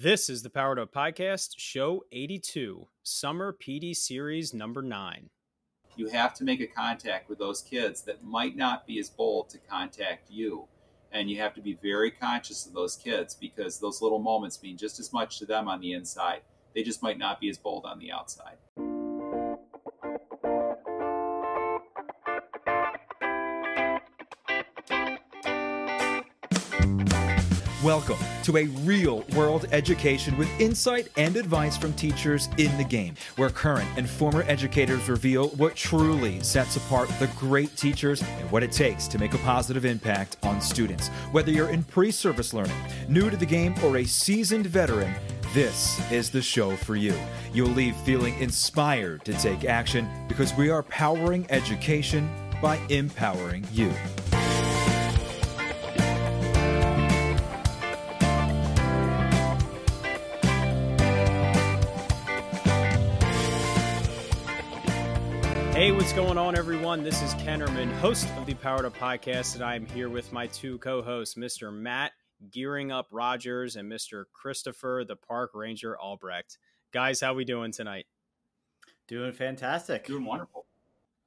This is the Powered Up Podcast, show 82, Summer PD Series number nine. You have to make a contact with those kids that might not be as bold to contact you. And you have to be very conscious of those kids because those little moments mean just as much to them on the inside. They just might not be as bold on the outside. Welcome to a real world education with insight and advice from teachers in the game, where current and former educators reveal what truly sets apart the great teachers and what it takes to make a positive impact on students. Whether you're in pre service learning, new to the game, or a seasoned veteran, this is the show for you. You'll leave feeling inspired to take action because we are powering education by empowering you. What's going on, everyone? This is Kennerman, host of the Powered Up Podcast, and I'm here with my two co hosts, Mr. Matt Gearing Up Rogers and Mr. Christopher, the Park Ranger Albrecht. Guys, how are we doing tonight? Doing fantastic. Doing wonderful.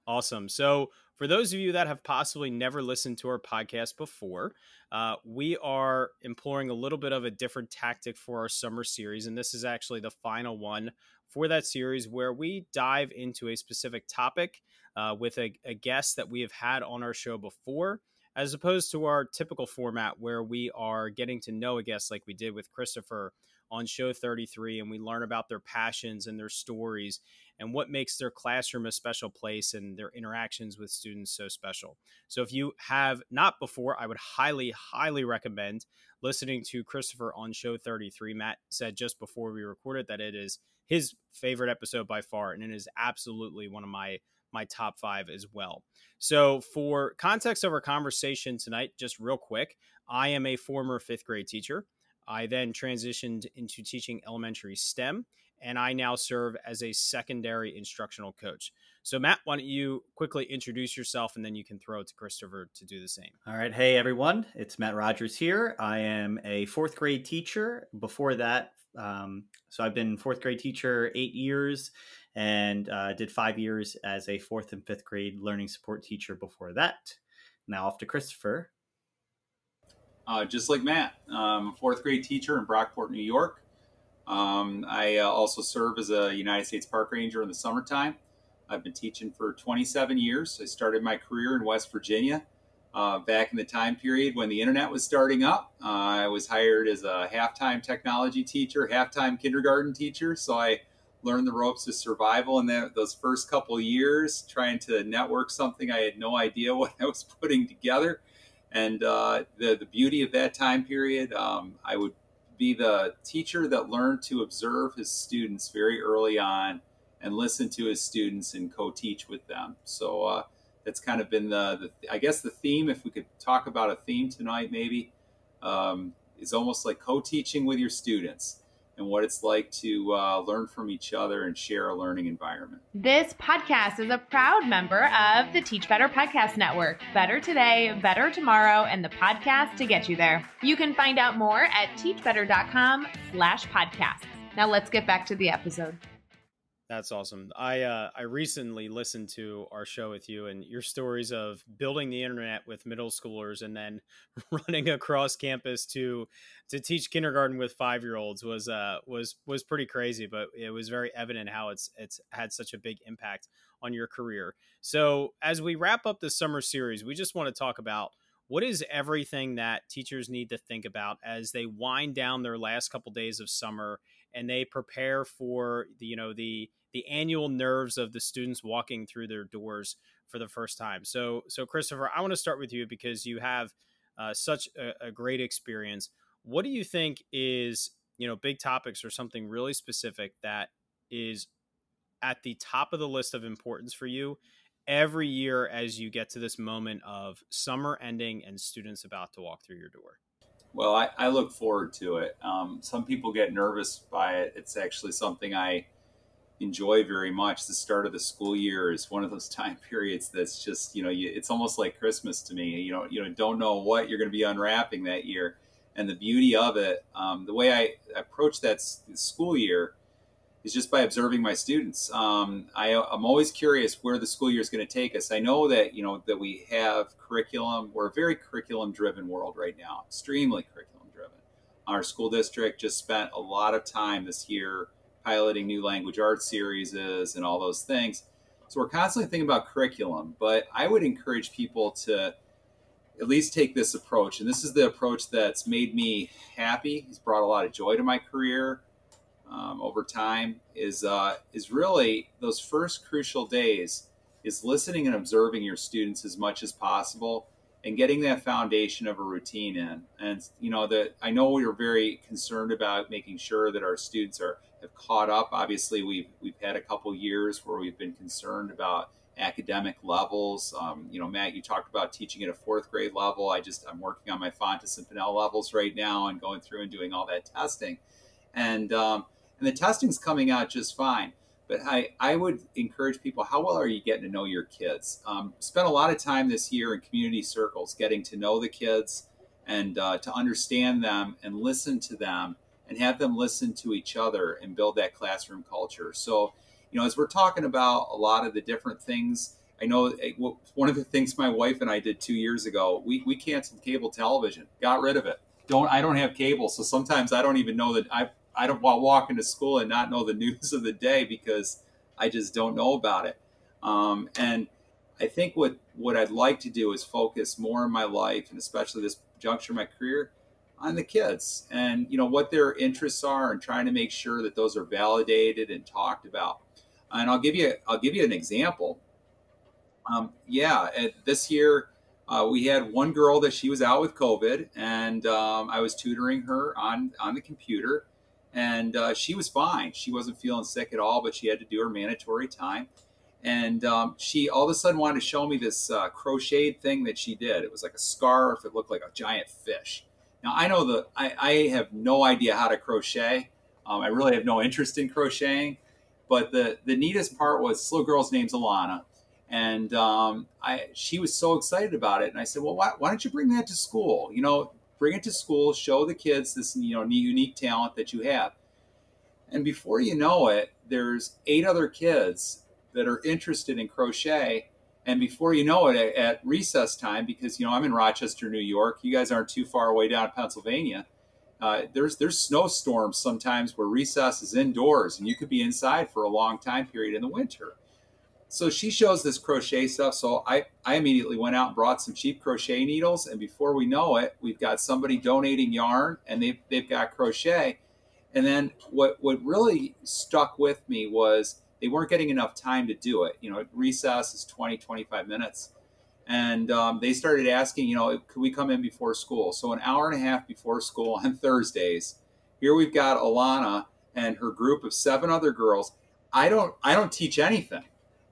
Awesome. So, for those of you that have possibly never listened to our podcast before, uh, we are employing a little bit of a different tactic for our summer series. And this is actually the final one for that series where we dive into a specific topic uh, with a, a guest that we have had on our show before, as opposed to our typical format where we are getting to know a guest like we did with Christopher on show 33 and we learn about their passions and their stories and what makes their classroom a special place and their interactions with students so special. So if you have not before, I would highly, highly recommend listening to Christopher on show 33. Matt said just before we recorded that it is his favorite episode by far, and it is absolutely one of my my top five as well. So, for context of our conversation tonight, just real quick, I am a former fifth grade teacher. I then transitioned into teaching elementary STEM, and I now serve as a secondary instructional coach. So, Matt, why don't you quickly introduce yourself and then you can throw it to Christopher to do the same. All right. Hey, everyone. It's Matt Rogers here. I am a fourth grade teacher. Before that, um, so I've been fourth grade teacher eight years and uh, did five years as a fourth and fifth grade learning support teacher before that. Now off to Christopher. Uh, just like Matt, I'm a fourth grade teacher in Brockport, New York. Um, I uh, also serve as a United States Park Ranger in the summertime. I've been teaching for 27 years. I started my career in West Virginia uh, back in the time period when the internet was starting up. Uh, I was hired as a halftime technology teacher, halftime kindergarten teacher. So I learned the ropes of survival in those first couple years, trying to network something I had no idea what I was putting together. And uh, the, the beauty of that time period, um, I would be the teacher that learned to observe his students very early on and listen to his students and co teach with them. So, uh, that's kind of been the, the, I guess the theme. If we could talk about a theme tonight, maybe um, is almost like co-teaching with your students and what it's like to uh, learn from each other and share a learning environment. This podcast is a proud member of the Teach Better Podcast Network. Better today, better tomorrow, and the podcast to get you there. You can find out more at teachbetter.com slash podcasts. Now let's get back to the episode. That's awesome. I uh, I recently listened to our show with you and your stories of building the internet with middle schoolers and then running across campus to to teach kindergarten with five year olds was uh was was pretty crazy, but it was very evident how it's it's had such a big impact on your career. So as we wrap up the summer series, we just want to talk about what is everything that teachers need to think about as they wind down their last couple days of summer and they prepare for the you know the the annual nerves of the students walking through their doors for the first time. So, so Christopher, I want to start with you because you have uh, such a, a great experience. What do you think is you know big topics or something really specific that is at the top of the list of importance for you every year as you get to this moment of summer ending and students about to walk through your door? Well, I, I look forward to it. Um, some people get nervous by it. It's actually something I enjoy very much. The start of the school year is one of those time periods that's just you know you, it's almost like Christmas to me. You know you know don't know what you're going to be unwrapping that year, And the beauty of it, um, the way I approach that school year is just by observing my students. Um, I, am always curious where the school year is going to take us. I know that you know that we have curriculum. We're a very curriculum-driven world right now, extremely curriculum-driven. Our school district just spent a lot of time this year piloting new language arts series and all those things. So we're constantly thinking about curriculum, but I would encourage people to at least take this approach. And this is the approach that's made me happy. He's brought a lot of joy to my career um, over time. Is uh, is really those first crucial days is listening and observing your students as much as possible and getting that foundation of a routine in. And you know that I know we are very concerned about making sure that our students are have caught up. Obviously, we've we've had a couple years where we've been concerned about academic levels. Um, you know, Matt, you talked about teaching at a fourth grade level. I just I'm working on my Fountas and Pinnell levels right now and going through and doing all that testing, and um, and the testing's coming out just fine. But I, I would encourage people how well are you getting to know your kids? Um, spent a lot of time this year in community circles getting to know the kids and uh, to understand them and listen to them and have them listen to each other and build that classroom culture. So you know, as we're talking about a lot of the different things, I know eh, one of the things my wife and I did two years ago, we, we canceled cable television, got rid of it. Don't I don't have cable, so sometimes I don't even know that I I don't walk into school and not know the news of the day because I just don't know about it. Um, and I think what what I'd like to do is focus more in my life and especially this juncture of my career on the kids and you know what their interests are and trying to make sure that those are validated and talked about and I'll give you I'll give you an example. Um, yeah, this year uh, we had one girl that she was out with COVID, and um, I was tutoring her on on the computer, and uh, she was fine. She wasn't feeling sick at all, but she had to do her mandatory time. And um, she all of a sudden wanted to show me this uh, crocheted thing that she did. It was like a scarf. It looked like a giant fish. Now I know the I, I have no idea how to crochet. Um, I really have no interest in crocheting. But the the neatest part was this little girl's name's Alana, and um, I she was so excited about it. And I said, well, why, why don't you bring that to school? You know, bring it to school, show the kids this you know unique talent that you have. And before you know it, there's eight other kids that are interested in crochet. And before you know it, at, recess time, because you know I'm in Rochester, New York, you guys aren't too far away down in Pennsylvania uh, there's there's snowstorms sometimes where recess is indoors and you could be inside for a long time period in the winter. So she shows this crochet stuff. So I, I immediately went out and brought some cheap crochet needles. And before we know it, we've got somebody donating yarn and they've, they've got crochet. And then what, what really stuck with me was they weren't getting enough time to do it. You know, recess is 20, 25 minutes and um, they started asking, you know, could we come in before school? So an hour and a half before school on Thursdays, here we've got Alana and her group of seven other girls. I don't, I don't teach anything.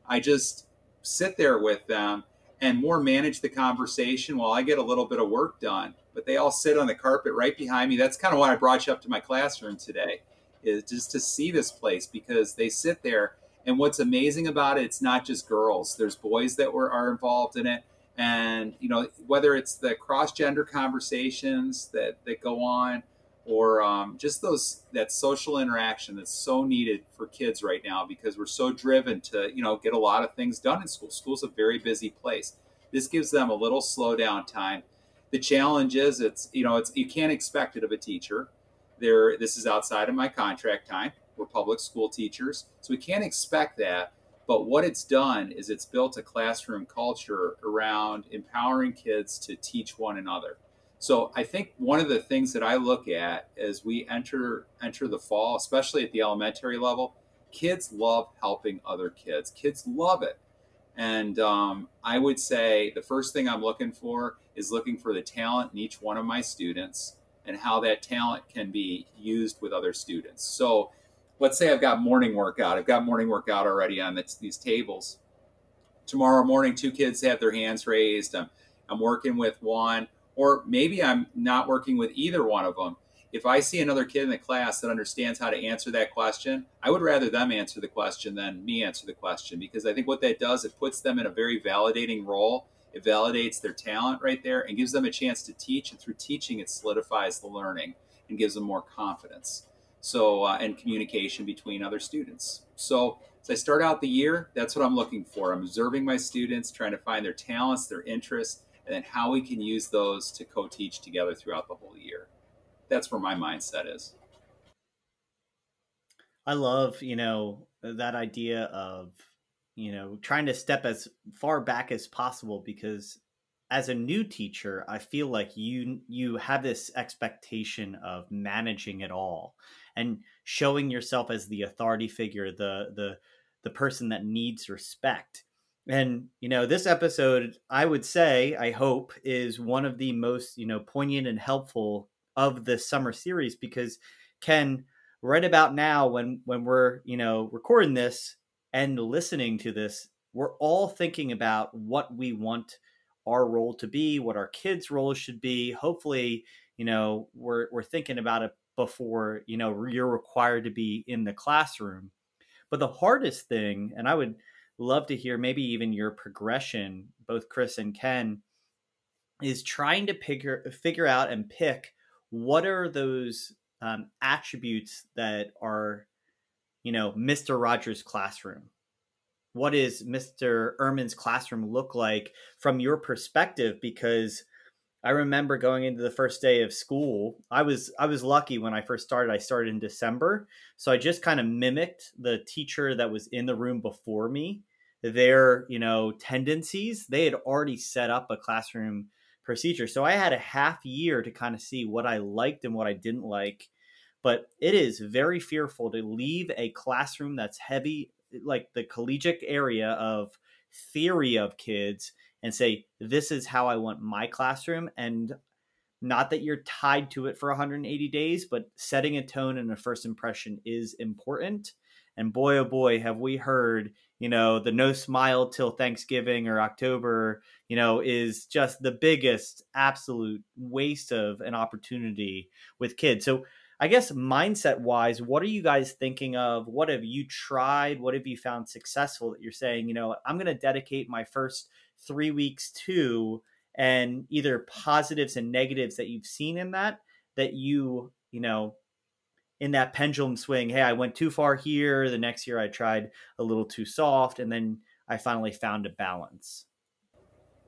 I just sit there with them and more manage the conversation while I get a little bit of work done. But they all sit on the carpet right behind me. That's kind of why I brought you up to my classroom today, is just to see this place because they sit there and what's amazing about it, it's not just girls. There's boys that were are involved in it, and you know whether it's the cross gender conversations that that go on, or um, just those that social interaction that's so needed for kids right now because we're so driven to you know get a lot of things done in school. School's a very busy place. This gives them a little slow down time. The challenge is it's you know it's you can't expect it of a teacher. There, this is outside of my contract time we're public school teachers, so we can't expect that. But what it's done is it's built a classroom culture around empowering kids to teach one another. So I think one of the things that I look at as we enter enter the fall, especially at the elementary level, kids love helping other kids. Kids love it. And um, I would say the first thing I'm looking for is looking for the talent in each one of my students and how that talent can be used with other students. So let's say I've got morning workout. I've got morning workout already on these tables. Tomorrow morning, two kids have their hands raised. I'm, I'm working with one, or maybe I'm not working with either one of them. If I see another kid in the class that understands how to answer that question, I would rather them answer the question than me answer the question because I think what that does, it puts them in a very validating role it validates their talent right there and gives them a chance to teach. And through teaching, it solidifies the learning and gives them more confidence. So, uh, and communication between other students. So, as I start out the year, that's what I'm looking for. I'm observing my students, trying to find their talents, their interests, and then how we can use those to co teach together throughout the whole year. That's where my mindset is. I love, you know, that idea of, you know, trying to step as far back as possible because as a new teacher, I feel like you you have this expectation of managing it all and showing yourself as the authority figure, the the the person that needs respect. And you know, this episode, I would say, I hope, is one of the most you know poignant and helpful of the summer series because Ken, right about now, when when we're you know recording this and listening to this, we're all thinking about what we want our role to be, what our kids' roles should be. Hopefully, you know, we're we're thinking about it before you know you're required to be in the classroom. But the hardest thing, and I would love to hear maybe even your progression, both Chris and Ken, is trying to figure figure out and pick what are those um, attributes that are, you know, Mr. Rogers' classroom. What is Mr. erman's classroom look like from your perspective? Because I remember going into the first day of school. I was I was lucky when I first started. I started in December, so I just kind of mimicked the teacher that was in the room before me. Their you know tendencies. They had already set up a classroom procedure, so I had a half year to kind of see what I liked and what I didn't like. But it is very fearful to leave a classroom that's heavy, like the collegiate area of theory of kids and say this is how i want my classroom and not that you're tied to it for 180 days but setting a tone and a first impression is important and boy oh boy have we heard you know the no smile till thanksgiving or october you know is just the biggest absolute waste of an opportunity with kids so I guess mindset wise, what are you guys thinking of? What have you tried? What have you found successful that you're saying, you know, I'm going to dedicate my first three weeks to, and either positives and negatives that you've seen in that, that you, you know, in that pendulum swing, hey, I went too far here. The next year I tried a little too soft. And then I finally found a balance.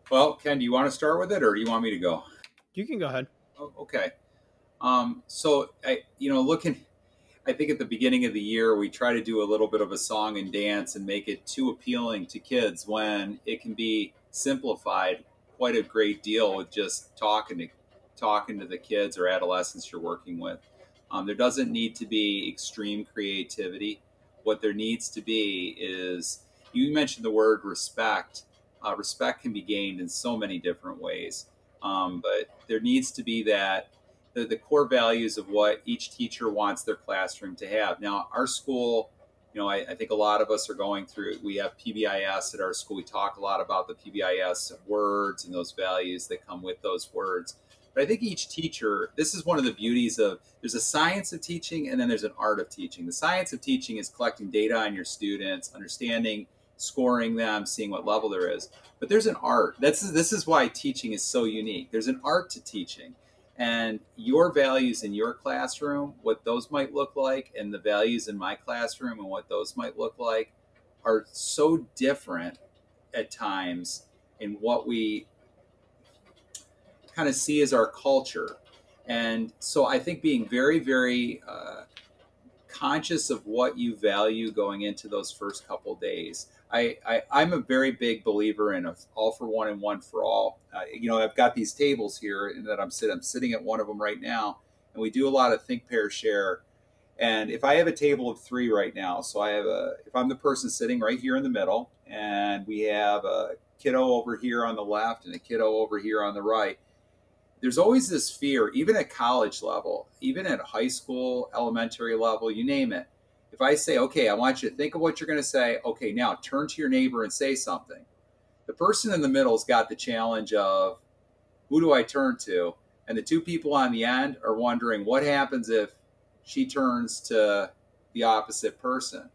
Well, Ken, do you want to start with it or do you want me to go? You can go ahead. Oh, okay. Um, so I, you know, looking, I think at the beginning of the year we try to do a little bit of a song and dance and make it too appealing to kids when it can be simplified quite a great deal with just talking to talking to the kids or adolescents you're working with. Um, there doesn't need to be extreme creativity. What there needs to be is you mentioned the word respect. Uh, respect can be gained in so many different ways, um, but there needs to be that the, the core values of what each teacher wants their classroom to have. Now, our school, you know, I, I, think a lot of us are going through, we have PBIS at our school. We talk a lot about the PBIS words and those values that come with those words. But I think each teacher, this is one of the beauties of there's a science of teaching and then there's an art of teaching. The science of teaching is collecting data on your students, understanding, scoring them, seeing what level there is. But there's an art. That's this is why teaching is so unique. There's an art to teaching and your values in your classroom, what those might look like, and the values in my classroom and what those might look like are so different at times in what we kind of see as our culture. And so I think being very, very uh, conscious of what you value going into those first couple days. I, I am a very big believer in all for one and one for all. Uh, you know, I've got these tables here and that I'm sitting. I'm sitting at one of them right now, and we do a lot of think, pair, share. And if I have a table of three right now, so I have a if I'm the person sitting right here in the middle, and we have a kiddo over here on the left and a kiddo over here on the right. There's always this fear, even at college level, even at high school, elementary level, you name it if I say, okay, I want you to think of what you're going to say, okay, now turn to your neighbor and say something. The person in the middle's got the challenge of who do I turn to? And the two people on the end are wondering what happens if she turns to the opposite person.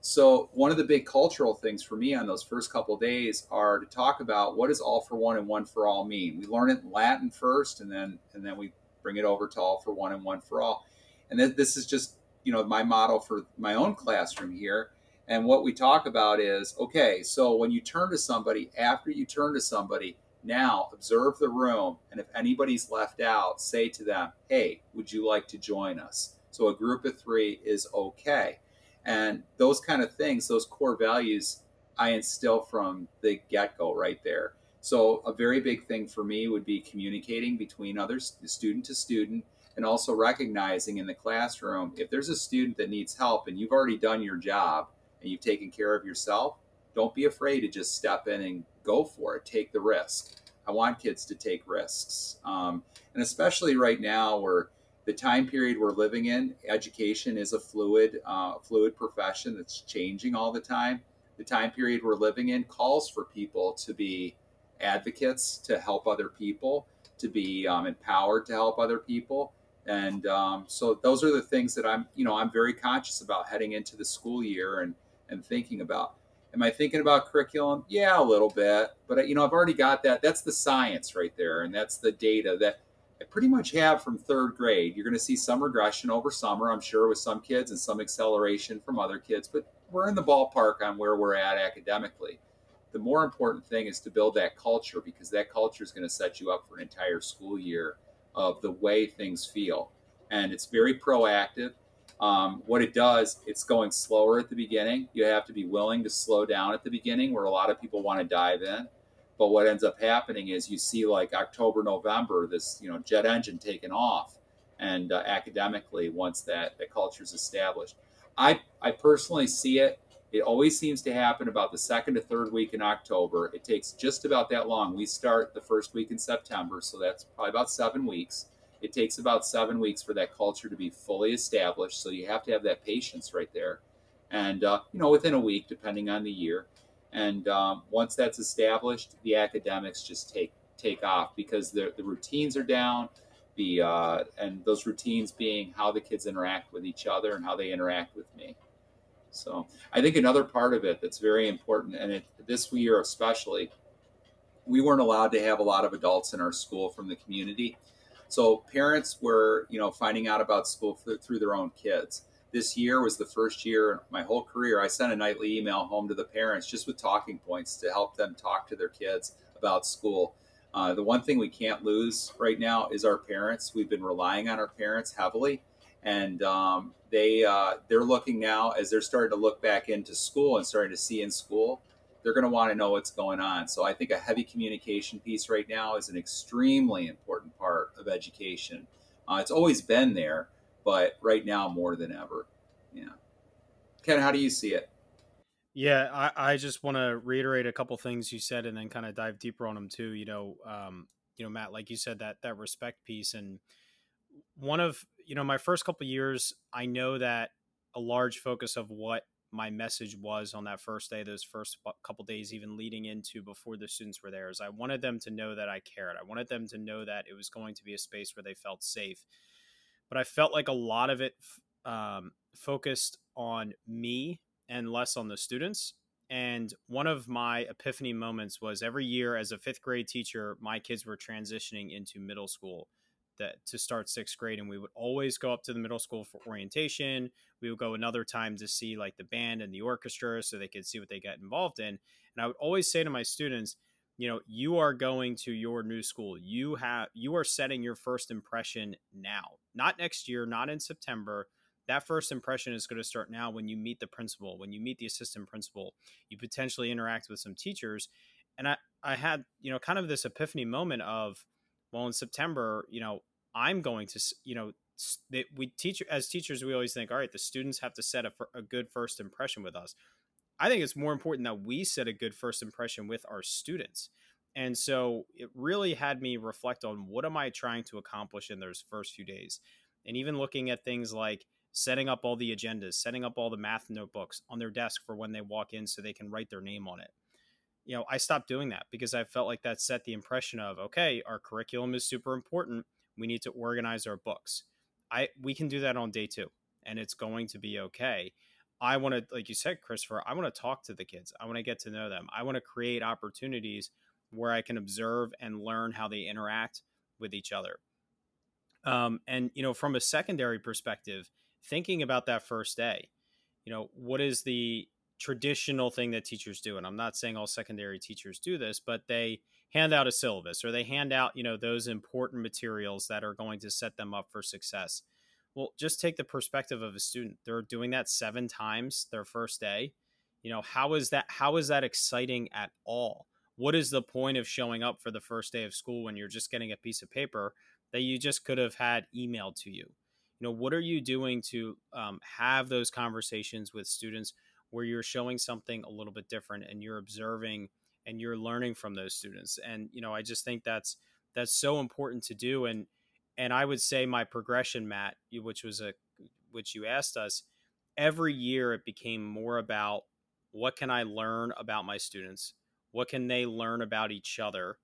So one of the big cultural things for me on those first couple days are to talk about what does all for one and one for all mean. We learn it in Latin first, and then and then we bring it over to all for one and one for all. And then this is just you know my model for my own classroom here. And what we talk about is okay. So when you turn to somebody, after you turn to somebody, now observe the room, and if anybody's left out, say to them, "Hey, would you like to join us?" So a group of three is okay and those kind of things, those core values, I instill from the get go right there. So, a very big thing for me would be communicating between others, student to student, and also recognizing in the classroom if there's a student that needs help and you've already done your job and you've taken care of yourself, don't be afraid to just step in and go for it. Take the risk. I want kids to take risks. Um, and especially right now, where the time period we're living in, education is a fluid, uh, fluid profession that's changing all the time. The time period we're living in calls for people to be advocates, to help other people, to be um, empowered to help other people. And um, so those are the things that I'm, you know, I'm very conscious about heading into the school year and and thinking about. Am I thinking about curriculum? Yeah, a little bit, but you know, I've already got that. That's the science right there, and that's the data that I pretty much have from third grade. You're going to see some regression over summer, I'm sure, with some kids and some acceleration from other kids, but we're in the ballpark on where we're at academically. The more important thing is to build that culture because that culture is going to set you up for an entire school year of the way things feel. And it's very proactive. Um, what it does, it's going slower at the beginning. You have to be willing to slow down at the beginning where a lot of people want to dive in. But what ends up happening is you see like October, November, this you know jet engine taking off, and uh, academically once that that culture is established, I I personally see it. It always seems to happen about the second to third week in October. It takes just about that long. We start the first week in September, so that's probably about seven weeks. It takes about seven weeks for that culture to be fully established. So you have to have that patience right there. And, uh, you know, within a week, depending on the year, and um, once that's established, the academics just take take off because the the routines are down. The uh, and those routines being how the kids interact with each other and how they interact with me. So I think another part of it that's very important, and it, this year especially, we weren't allowed to have a lot of adults in our school from the community. So parents were, you know, finding out about school through their own kids this year was the first year in my whole career I sent a nightly email home to the parents just with talking points to help them talk to their kids about school. Uh, the one thing we can't lose right now is our parents. We've been relying on our parents heavily, and um, they uh, they're looking now as they're starting to look back into school and starting to see in school. They're going to want to know what's going on. So I think a heavy communication piece right now is an extremely important part of education. Uh, it's always been there, but right now more than ever. Yeah. Ken, how do you see it? Yeah, I, I just want to reiterate a couple things you said and then kind of dive deeper on them too. You know, um, you know, Matt, like you said, that that respect piece and one of you know my first couple years, I know that a large focus of what my message was on that first day, those first couple days, even leading into before the students were there, is I wanted them to know that I cared. I wanted them to know that it was going to be a space where they felt safe but I felt like a lot of it um, focused on me and less on the students. And one of my epiphany moments was every year as a fifth grade teacher, my kids were transitioning into middle school that to start sixth grade. And we would always go up to the middle school for orientation. We would go another time to see like the band and the orchestra so they could see what they get involved in. And I would always say to my students, you know you are going to your new school you have you are setting your first impression now not next year not in september that first impression is going to start now when you meet the principal when you meet the assistant principal you potentially interact with some teachers and i i had you know kind of this epiphany moment of well in september you know i'm going to you know we teach as teachers we always think all right the students have to set a, a good first impression with us I think it's more important that we set a good first impression with our students. And so it really had me reflect on what am I trying to accomplish in those first few days. And even looking at things like setting up all the agendas, setting up all the math notebooks on their desk for when they walk in so they can write their name on it. You know, I stopped doing that because I felt like that set the impression of, okay, our curriculum is super important. We need to organize our books. I we can do that on day 2 and it's going to be okay I want to, like you said, Christopher, I want to talk to the kids. I want to get to know them. I want to create opportunities where I can observe and learn how they interact with each other. Um, and, you know, from a secondary perspective, thinking about that first day, you know, what is the traditional thing that teachers do? And I'm not saying all secondary teachers do this, but they hand out a syllabus or they hand out, you know, those important materials that are going to set them up for success. Well, just take the perspective of a student. They're doing that seven times their first day. You know, how is that how is that exciting at all? What is the point of showing up for the first day of school when you're just getting a piece of paper that you just could have had emailed to you? You know, what are you doing to um, have those conversations with students where you're showing something a little bit different and you're observing and you're learning from those students? And you know, I just think that's that's so important to do. And and I would say my progression, Matt, which was a which you asked us, every year it became more about what can I learn about my students? What can they learn about each other?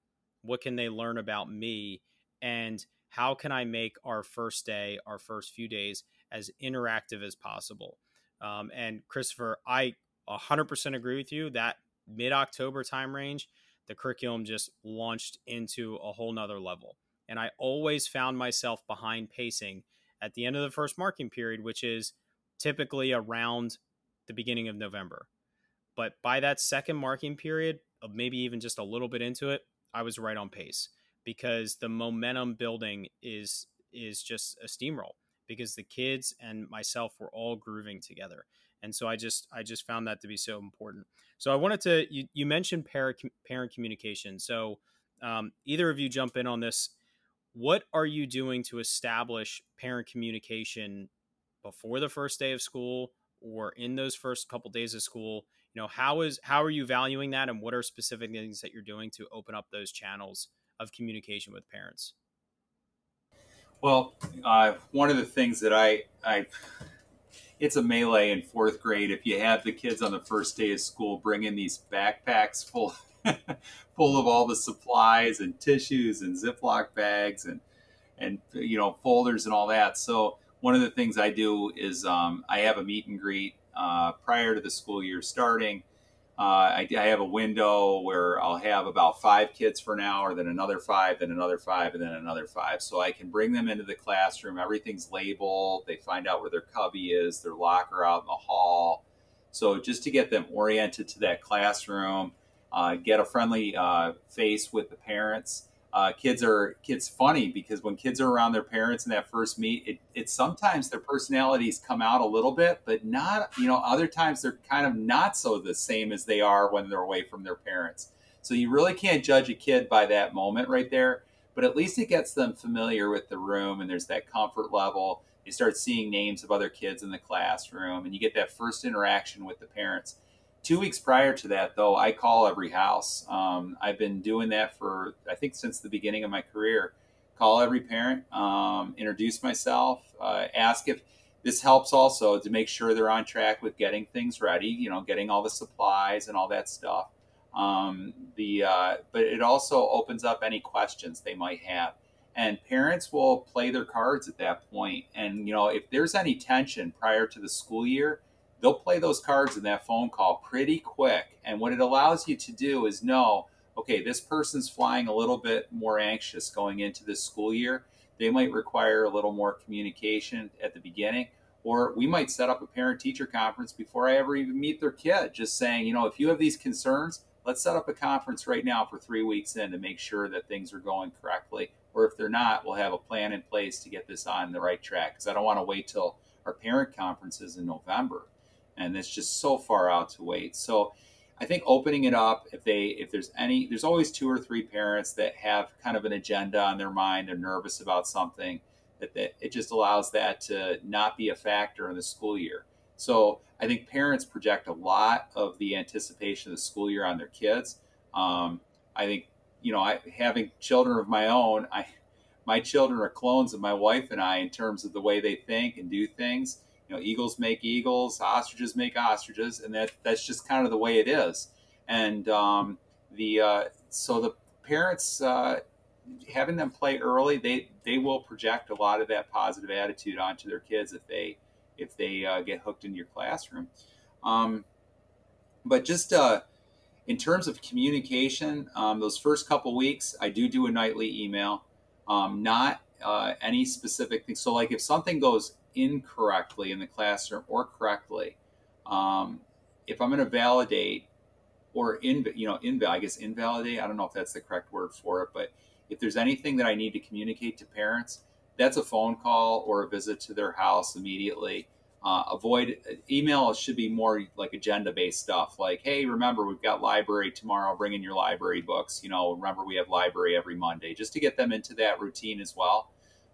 What can they learn about me? And how can I make our first day, our first few days, as interactive as possible? Um, and Christopher, I 100% agree with you. That mid October time range, the curriculum just launched into a whole nother level. And I always found myself behind pacing at the end of the first marking period, which is typically around the beginning of November. But by that second marking period, of maybe even just a little bit into it, I was right on pace because the momentum building is is just a steamroll because the kids and myself were all grooving together. And so I just I just found that to be so important. So I wanted to you, you mentioned parent parent communication. So um, either of you jump in on this what are you doing to establish parent communication before the first day of school or in those first couple days of school you know how is how are you valuing that and what are specific things that you're doing to open up those channels of communication with parents well uh, one of the things that i i it's a melee in fourth grade if you have the kids on the first day of school bring in these backpacks full full of all the supplies and tissues and Ziploc bags and and you know folders and all that. So one of the things I do is um, I have a meet and greet uh, prior to the school year starting. Uh, I, I, have a window where I'll have about five kids for an hour, then another five, then another five, and then another five. So I can bring them into the classroom. Everything's labeled. They find out where their cubby is, their locker out in the hall. So just to get them oriented to that classroom, uh, get a friendly uh, face with the parents. Uh, kids are kids funny because when kids are around their parents in that first meet, it, it sometimes their personalities come out a little bit, but not you know other times they're kind of not so the same as they are when they're away from their parents. So you really can't judge a kid by that moment right there, but at least it gets them familiar with the room and there's that comfort level. You start seeing names of other kids in the classroom and you get that first interaction with the parents Two weeks prior to that, though, I call every house. Um, I've been doing that for, I think, since the beginning of my career. Call every parent, um, introduce myself, uh, ask if this helps also to make sure they're on track with getting things ready, you know, getting all the supplies and all that stuff. Um, the uh, but it also opens up any questions they might have and parents will play their cards at that point and you know if there's any tension prior to the school year they'll play those cards in that phone call pretty quick. And what it allows you to do is know, okay, this person's flying a little bit more anxious going into this school year. They might require a little more communication at the beginning. Or we might set up a parent teacher conference before I ever even meet their kid, just saying, you know, if you have these concerns, let's set up a conference right now for three weeks in to make sure that things are going correctly. Or if they're not, we'll have a plan in place to get this on the right track. Because I don't want to wait till our parent conferences in November and it's just so far out to wait. So I think opening it up, if they if there's any, there's always two or three parents that have kind of an agenda on their mind. They're nervous about something. That, that it just allows that to not be a factor in the school year. So I think parents project a lot of the anticipation of the school year on their kids. Um, I think you know, I having children of my own, I my children are clones of my wife and I in terms of the way they think and do things you know, eagles make eagles, ostriches make ostriches, and that that's just kind of the way it is. And um, the uh, so the parents uh, having them play early, they they will project a lot of that positive attitude onto their kids if they if they uh, get hooked into your classroom. Um, but just uh, in terms of communication, um, those first couple weeks, I do do a nightly email, um, not uh, any specific thing. So, like if something goes incorrectly in the classroom or correctly, um, if I'm going to validate or in you know in I guess invalidate. I don't know if that's the correct word for it, but if there's anything that I need to communicate to parents, that's a phone call or a visit to their house immediately. Uh, avoid email should be more like agenda based stuff like hey remember we've got library tomorrow bring in your library books you know remember we have library every monday just to get them into that routine as well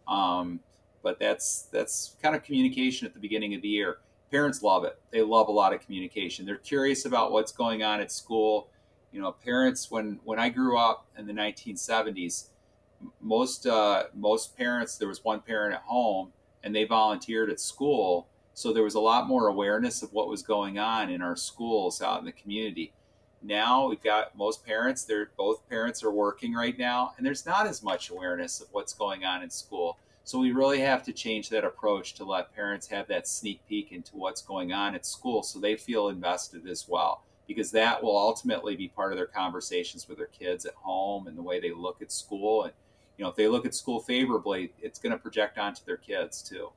um, but that's that's kind of communication at the beginning of the year. Parents love it. They love a lot of communication. They're curious about what's going on at school. You know parents when when i grew up in the 1970s most uh, most parents there was one parent at home and they volunteered at school. So there was a lot more awareness of what was going on in our schools out in the community. Now we've got most parents, they're both parents are working right now, and there's not as much awareness of what's going on in school. So we really have to change that approach to let parents have that sneak peek into what's going on at school so they feel invested as well. Because that will ultimately be part of their conversations with their kids at home and the way they look at school. And you know if they look at school favorably it's going to project onto their kids too.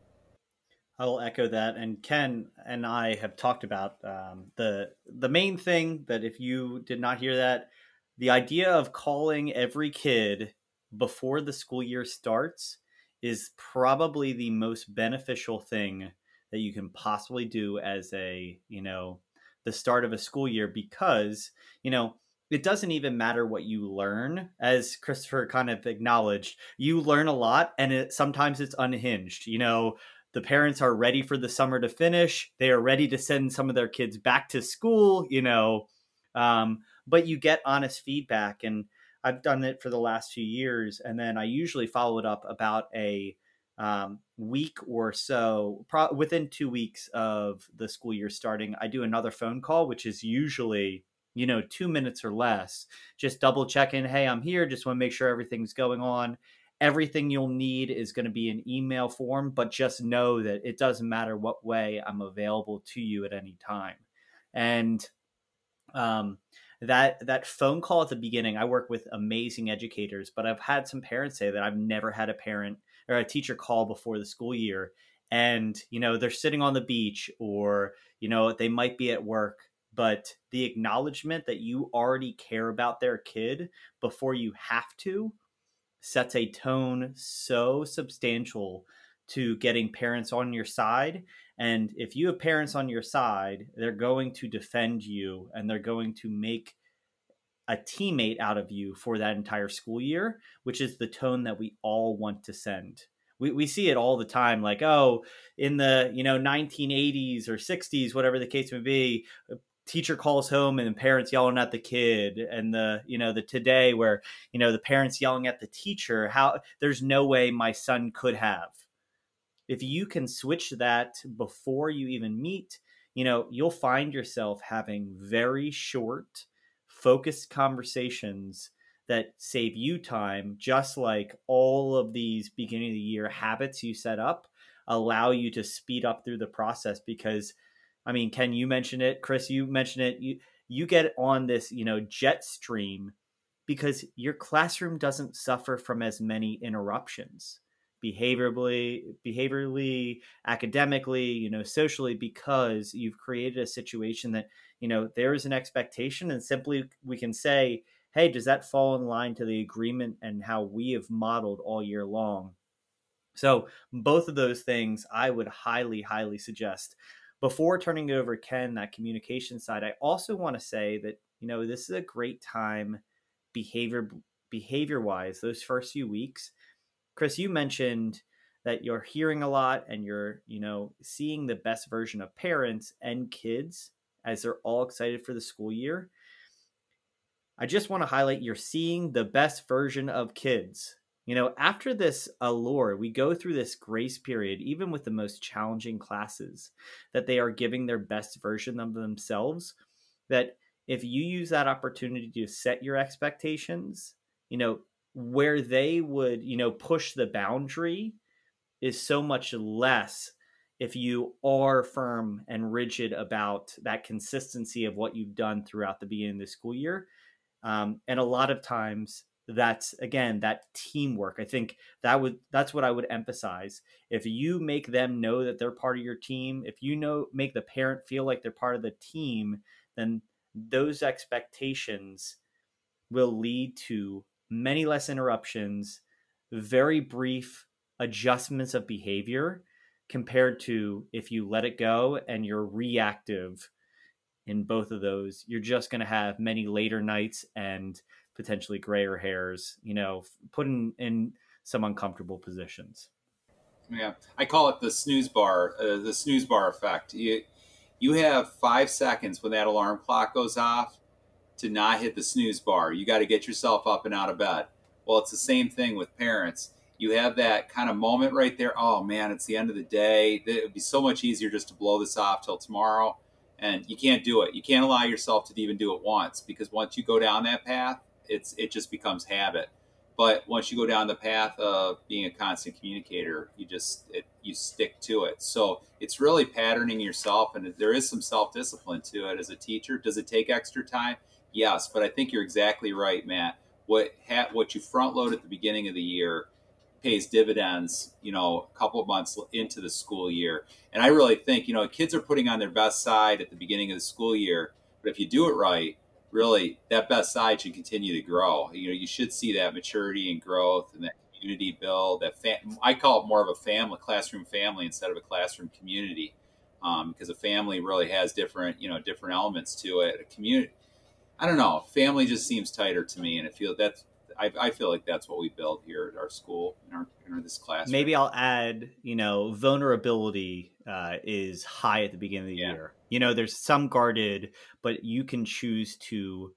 I will echo that. And Ken and I have talked about um, the the main thing that if you did not hear that, the idea of calling every kid before the school year starts is probably the most beneficial thing that you can possibly do as a you know the start of a school year because you know it doesn't even matter what you learn. As christopher kind of acknowledged you learn a lot and it sometimes it's unhinged you know? The parents are ready for the summer to finish. They are ready to send some of their kids back to school you know? Um, but you get honest feedback and i've done it for the last few years and then i usually follow it up about a um, week or so pro- within two weeks of the school year starting i do another phone call which is usually you know two minutes or less just double checking hey i'm here just want to make sure everything's going on everything you'll need is going to be in email form, but just know that it doesn't matter what way I'm available to you at any time. And um, that that phone call at the beginning, I work with amazing educators, but I've had some parents say that I've never had a parent or a teacher call before the school year, and you know they're sitting on the beach or you know they might be at work but the acknowledgement that you already care about their kid before you have to sets a tone so substantial to getting parents on your side. And if you have parents on your side, they're going to defend you and they're going to make a teammate out of you for that entire school year, which is the tone that we all want to send. We, we see it all the time like oh in the you know 1980s or 60s whatever the case may be teacher calls home and the parents yelling at the kid and the you know the today where you know the parents yelling at the teacher how there's no way my son could have if you can switch that before you even meet you know you'll find yourself having very short focused conversations that save you time just like all of these beginning of the year habits you set up allow you to speed up through the process because I mean, Ken, you mentioned it. Chris, you mentioned it. You you get on this, you know, jet stream because your classroom doesn't suffer from as many interruptions behaviorally behaviorally academically you know socially because you've created a situation that you know there is an expectation and simply we can say hey does that fall in line to the agreement and how we have modeled all year long so both of those things i would highly highly suggest before turning it over Ken, that communication side, I also want to say that, you know, this is a great time behavior behavior wise, those first few weeks. Chris, you mentioned that you're hearing a lot and you're, you know, seeing the best version of parents and kids as they're all excited for the school year. I just want to highlight you're seeing the best version of kids you know, after this allure, we go through this grace period, even with the most challenging classes, that they are giving their best version of themselves. That if you use that opportunity to set your expectations, you know, where they would, you know, push the boundary is so much less if you are firm and rigid about that consistency of what you've done throughout the beginning of the school year. Um, and a lot of times that's again that teamwork i think that would that's what i would emphasize if you make them know that they're part of your team if you know make the parent feel like they're part of the team then those expectations will lead to many less interruptions very brief adjustments of behavior compared to if you let it go and you're reactive in both of those you're just going to have many later nights and potentially grayer hairs you know put in, in some uncomfortable positions. Yeah i call it the snooze bar uh, the snooze bar effect. You you have five seconds when that alarm clock goes off to not hit the snooze bar you got to get yourself up and out of bed well it's the same thing with parents you have that kind of moment right there. Oh man, it's the end of the day. It would be so much easier just to blow this off till tomorrow. And you can't do it. You can't allow yourself to even do it once because once you go down that path, it's it just becomes habit. But once you go down the path of being a constant communicator, you just it, you stick to it. So it's really patterning yourself, and there is some self discipline to it as a teacher. Does it take extra time? Yes, but I think you're exactly right, Matt. What ha- what you front load at the beginning of the year pays dividends, you know, a couple of months into the school year. And I really think, you know, kids are putting on their best side at the beginning of the school year, but if you do it right, really that best side should continue to grow. You know, you should see that maturity and growth and that community build. That fam- I call it more of a family, classroom family instead of a classroom community, um, because a family really has different, you know, different elements to it. A community, I don't know, family just seems tighter to me, and I feel that's I, I feel like that's what we build here at our school in our in this class. Maybe I'll add, you know, vulnerability uh, is high at the beginning of the yeah. year. You know, there's some guarded, but you can choose to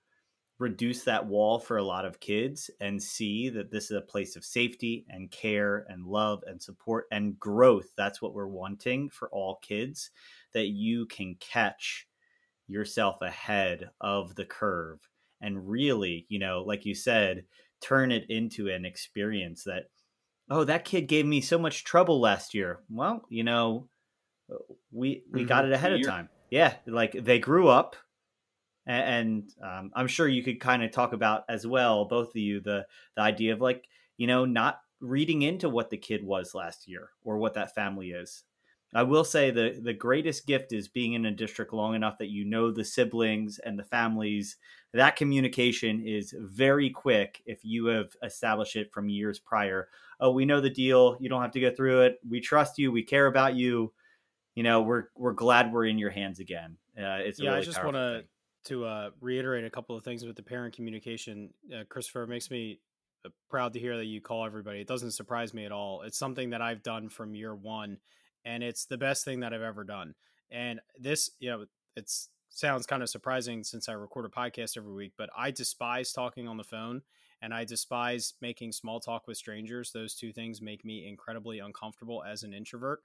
reduce that wall for a lot of kids and see that this is a place of safety and care and love and support and growth. That's what we're wanting for all kids. That you can catch yourself ahead of the curve and really, you know, like you said, turn it into an experience that oh that kid gave me so much trouble last year. Well you know uh, we we mm-hmm. got it ahead of time. Yeah like they grew up and, um, i'm sure you could kind of talk about as well both of you the the idea of like you know not reading into what the kid was last year or what that family is I will say the the greatest gift is being in a district long enough that you know the siblings and the families. That communication is very quick if you have established it from years prior. Oh, we know the deal. You don't have to go through it. We trust you. We care about you. You know, we're we're glad we're in your hands again. Uh, it's yeah. Really I just want to to uh, reiterate a couple of things with the parent communication. Uh, Christopher makes me uh, proud to hear that you call everybody. It doesn't surprise me at all. It's something that I've done from year one and it's the best thing that I've ever done. And this, you know, it sounds kind of surprising since I record a podcast every week, but I despise talking on the phone and I despise making small talk with strangers. Those two things make me incredibly uncomfortable as an introvert.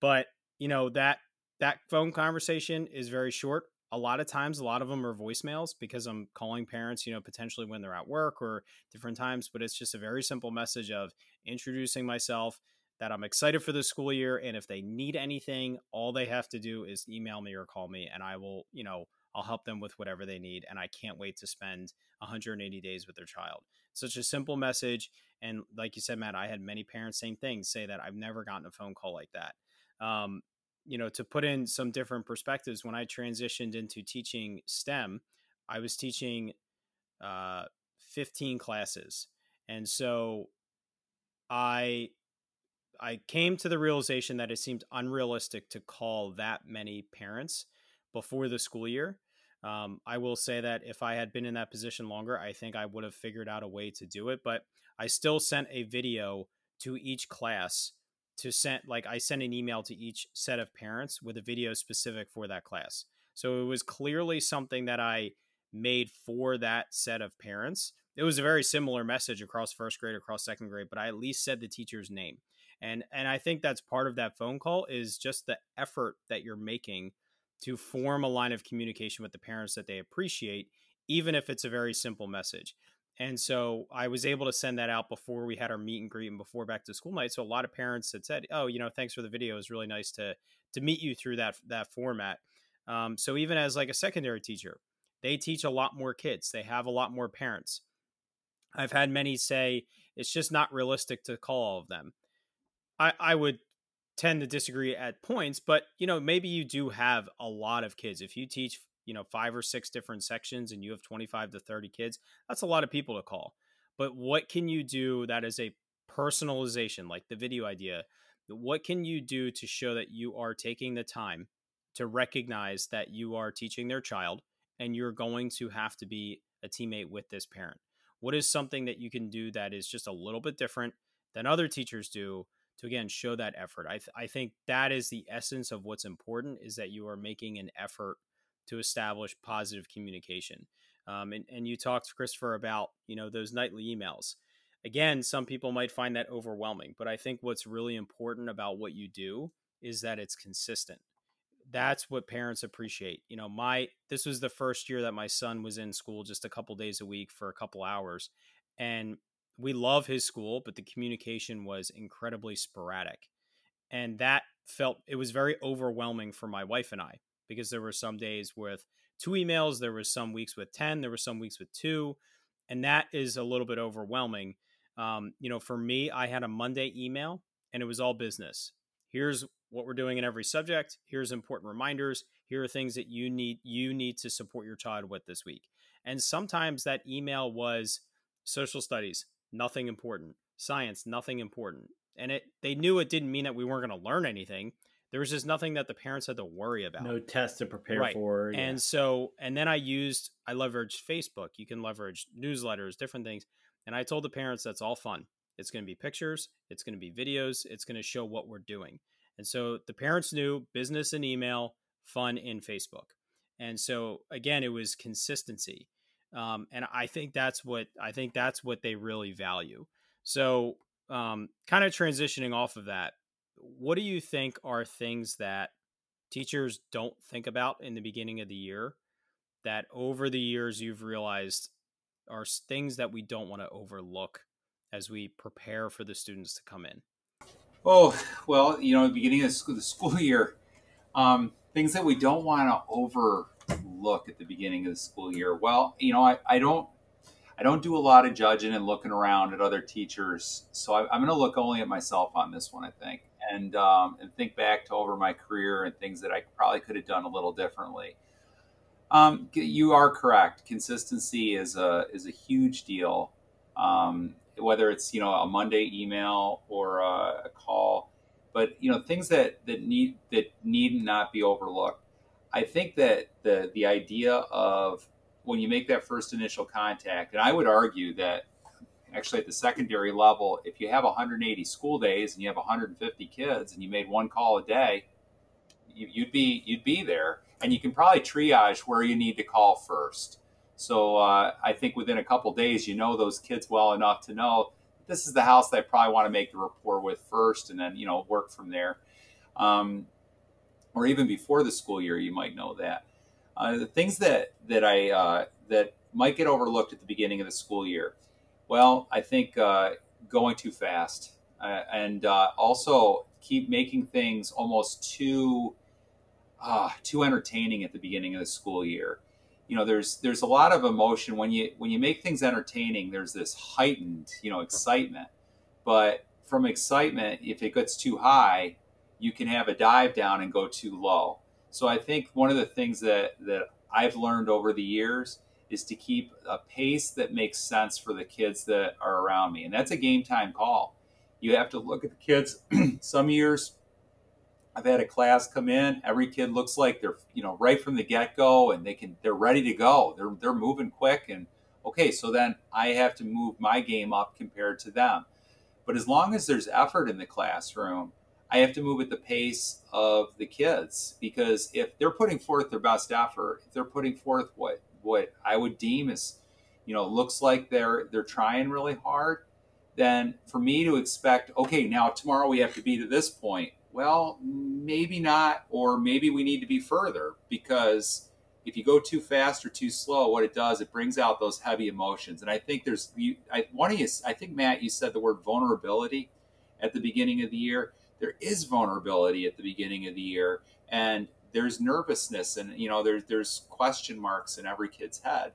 But, you know, that that phone conversation is very short. A lot of times, a lot of them are voicemails because I'm calling parents, you know, potentially when they're at work or different times, but it's just a very simple message of introducing myself, that I'm excited for the school year. And if they need anything, all they have to do is email me or call me, and I will, you know, I'll help them with whatever they need. And I can't wait to spend 180 days with their child. Such a simple message. And like you said, Matt, I had many parents, same things, say that I've never gotten a phone call like that. Um, you know, to put in some different perspectives, when I transitioned into teaching STEM, I was teaching uh, 15 classes. And so I I came to the realization that it seemed unrealistic to call that many parents before the school year. Um, I will say that if I had been in that position longer, I think I would have figured out a way to do it. But I still sent a video to each class to send, like, I sent an email to each set of parents with a video specific for that class. So it was clearly something that I made for that set of parents. It was a very similar message across first grade, across second grade, but I at least said the teacher's name and and i think that's part of that phone call is just the effort that you're making to form a line of communication with the parents that they appreciate even if it's a very simple message and so I was able to send that out before we had our meet and greet and before back to school night. So a lot of parents had said, "Oh, you know, thanks for the video. It was really nice to to meet you through that that format." Um, so even as like a secondary teacher, they teach a lot more kids. They have a lot more parents. I've had many say it's just not realistic to call all of them. I, I would tend to disagree at points, but you know, maybe you do have a lot of kids. If you teach, you know, five or six different sections and you have 25 to 30 kids, that's a lot of people to call. But what can you do that is a personalization, like the video idea? What can you do to show that you are taking the time to recognize that you are teaching their child and you're going to have to be a teammate with this parent? What is something that you can do that is just a little bit different than other teachers do to again show that effort? I, th- I think that is the essence of what's important is that you are making an effort to establish positive communication. Um, and, and you talked, Christopher, about you know those nightly emails. Again, some people might find that overwhelming, but I think what's really important about what you do is that it's consistent that's what parents appreciate. You know, my this was the first year that my son was in school just a couple days a week for a couple hours and we love his school, but the communication was incredibly sporadic. And that felt it was very overwhelming for my wife and I because there were some days with two emails, there was some weeks with 10, there were some weeks with 2, and that is a little bit overwhelming. Um, you know, for me, I had a Monday email and it was all business. Here's what we're doing in every subject. Here's important reminders. Here are things that you need you need to support your child with this week. And sometimes that email was social studies, nothing important. Science, nothing important. And it they knew it didn't mean that we weren't going to learn anything. There was just nothing that the parents had to worry about. No test to prepare right. for. Yeah. And so and then I used I leveraged Facebook. You can leverage newsletters, different things. And I told the parents that's all fun. It's going to be pictures, it's going to be videos, it's going to show what we're doing. And so the parents knew business and email, fun in Facebook. And so again, it was consistency. Um, and I think that's what I think that's what they really value. So um, kind of transitioning off of that, what do you think are things that teachers don't think about in the beginning of the year that over the years you've realized are things that we don't want to overlook as we prepare for the students to come in? Oh, well, you know, the beginning of the school year, um, things that we don't want to overlook at the beginning of the school year. Well, you know, I, I don't I don't do a lot of judging and looking around at other teachers, so I, am going to look only at myself on this one, I think, and um, and think back to over my career and things that I probably could have done a little differently. Um, you are correct. Consistency is a is a huge deal. Um, whether it's you know a Monday email or a, a call, but you know things that that need that need not be overlooked. I think that the the idea of when you make that first initial contact, and I would argue that actually at the secondary level, if you have 180 school days and you have 150 kids and you made one call a day, you, would be you'd be there, and you can probably triage where you need to call first. So uh, I think within a couple days, you know those kids well enough to know this is the house that I probably want to make the rapport with first, and then you know work from there. Um, or even before the school year, you might know that. Uh, the things that that I uh, that might get overlooked at the beginning of the school year. Well, I think uh, going too fast, uh, and uh, also keep making things almost too too entertaining at the beginning of the school year you know there's there's a lot of emotion when you when you make things entertaining there's this heightened you know excitement but from excitement if it gets too high you can have a dive down and go too low so i think one of the things that that i've learned over the years is to keep a pace that makes sense for the kids that are around me and that's a game time call you have to look at the kids some years I've had a class come in. Every kid looks like they're, you know, right from the get go, and they can, they're ready to go. They're they're moving quick, and okay, so then I have to move my game up compared to them. But as long as there's effort in the classroom, I have to move at the pace of the kids because if they're putting forth their best effort, if they're putting forth what what I would deem as, you know, looks like they're they're trying really hard, then for me to expect, okay, now tomorrow we have to be to this point well, maybe not, or maybe we need to be further because if you go too fast or too slow, what it does, it brings out those heavy emotions. And I think there's you, I, one of you, I think Matt, you said the word vulnerability at the beginning of the year. There is vulnerability at the beginning of the year, and there's nervousness, and you know there's there's question marks in every kid's head.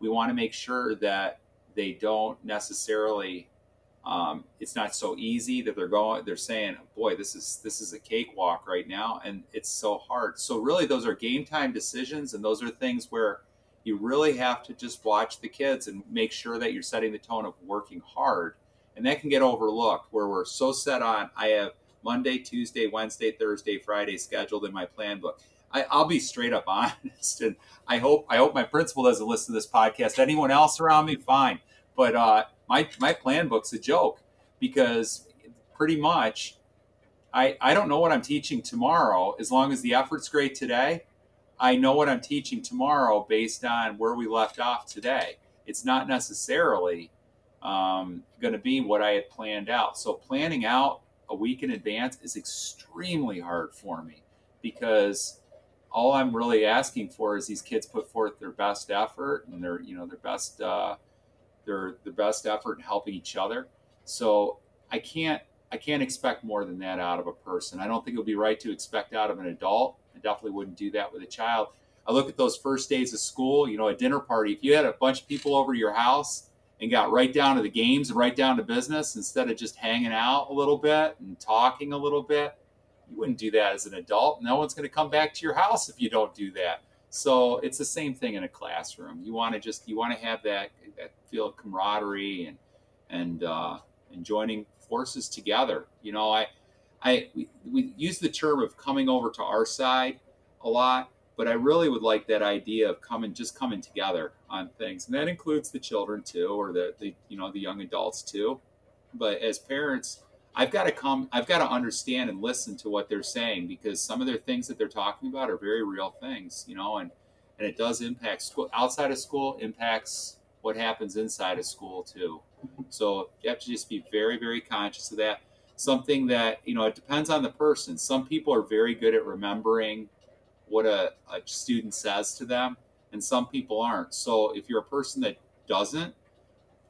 We want to make sure that they don't necessarily um, it's not so easy that they're going they're saying boy this is this is a cakewalk right now and it's so hard so really those are game time decisions and those are things where you really have to just watch the kids and make sure that you're setting the tone of working hard and that can get overlooked where we're so set on i have monday tuesday wednesday thursday friday scheduled in my plan book I, will be straight up honest and i hope i hope my principal doesn't listen to this podcast anyone else around me fine but uh, my my plan book's a joke because pretty much I I don't know what I'm teaching tomorrow as long as the effort's great today. I know what I'm teaching tomorrow based on where we left off today. It's not necessarily um, going to be what I had planned out. So planning out a week in advance is extremely hard for me because all I'm really asking for is these kids put forth their best effort and their you know their best uh, their the best effort in helping each other. So I can't I can't expect more than that out of a person. I don't think it would be right to expect out of an adult. I definitely wouldn't do that with a child. I look at those first days of school, you know, a dinner party. If you had a bunch of people over your house and got right down to the games and right down to business instead of just hanging out a little bit and talking a little bit, you wouldn't do that as an adult. No one's going to come back to your house if you don't do that. So it's the same thing in a classroom. You want to just you want to have that that feel of camaraderie and and uh, and joining forces together. You know, I I we, we use the term of coming over to our side a lot, but I really would like that idea of coming just coming together on things, and that includes the children too, or the, the you know the young adults too. But as parents, I've got to come, I've got to understand and listen to what they're saying because some of their things that they're talking about are very real things, you know, and and it does impact school. Outside of school impacts what happens inside of school too. So you have to just be very, very conscious of that. Something that you know, it depends on the person. Some people are very good at remembering what a, a student says to them, and some people aren't. So if you're a person that doesn't,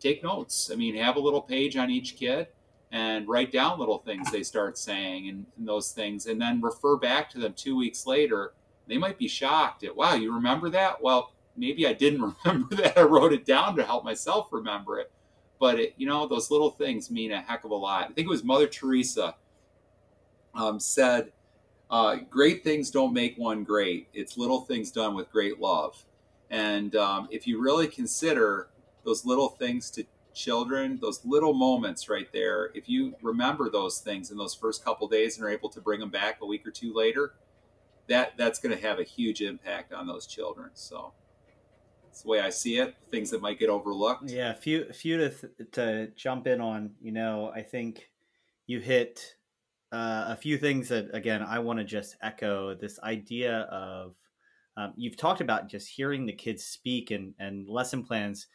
take notes. I mean, have a little page on each kid and write down little things they start saying and, and, those things and then refer back to them two weeks later. They might be shocked at wow you remember that? Well maybe i didn't remember that. I wrote it down to help myself remember it. But it, you know those little things mean a heck of a lot. I think it was mother teresa um, said uh, great things don't make one great it's little things done with great love and um, if you really consider those little things to children, those little moments right there, if you remember those things in those first couple days and are able to bring them back a week or two later, that that's going to have a huge impact on those children. So that's the way I see it. Things that might get overlooked. Yeah, a few, a few to to jump in on. You know, I think you hit uh, a few things that again I want to just echo this idea of. Um, you've talked about just hearing the kids speak and, and lesson plans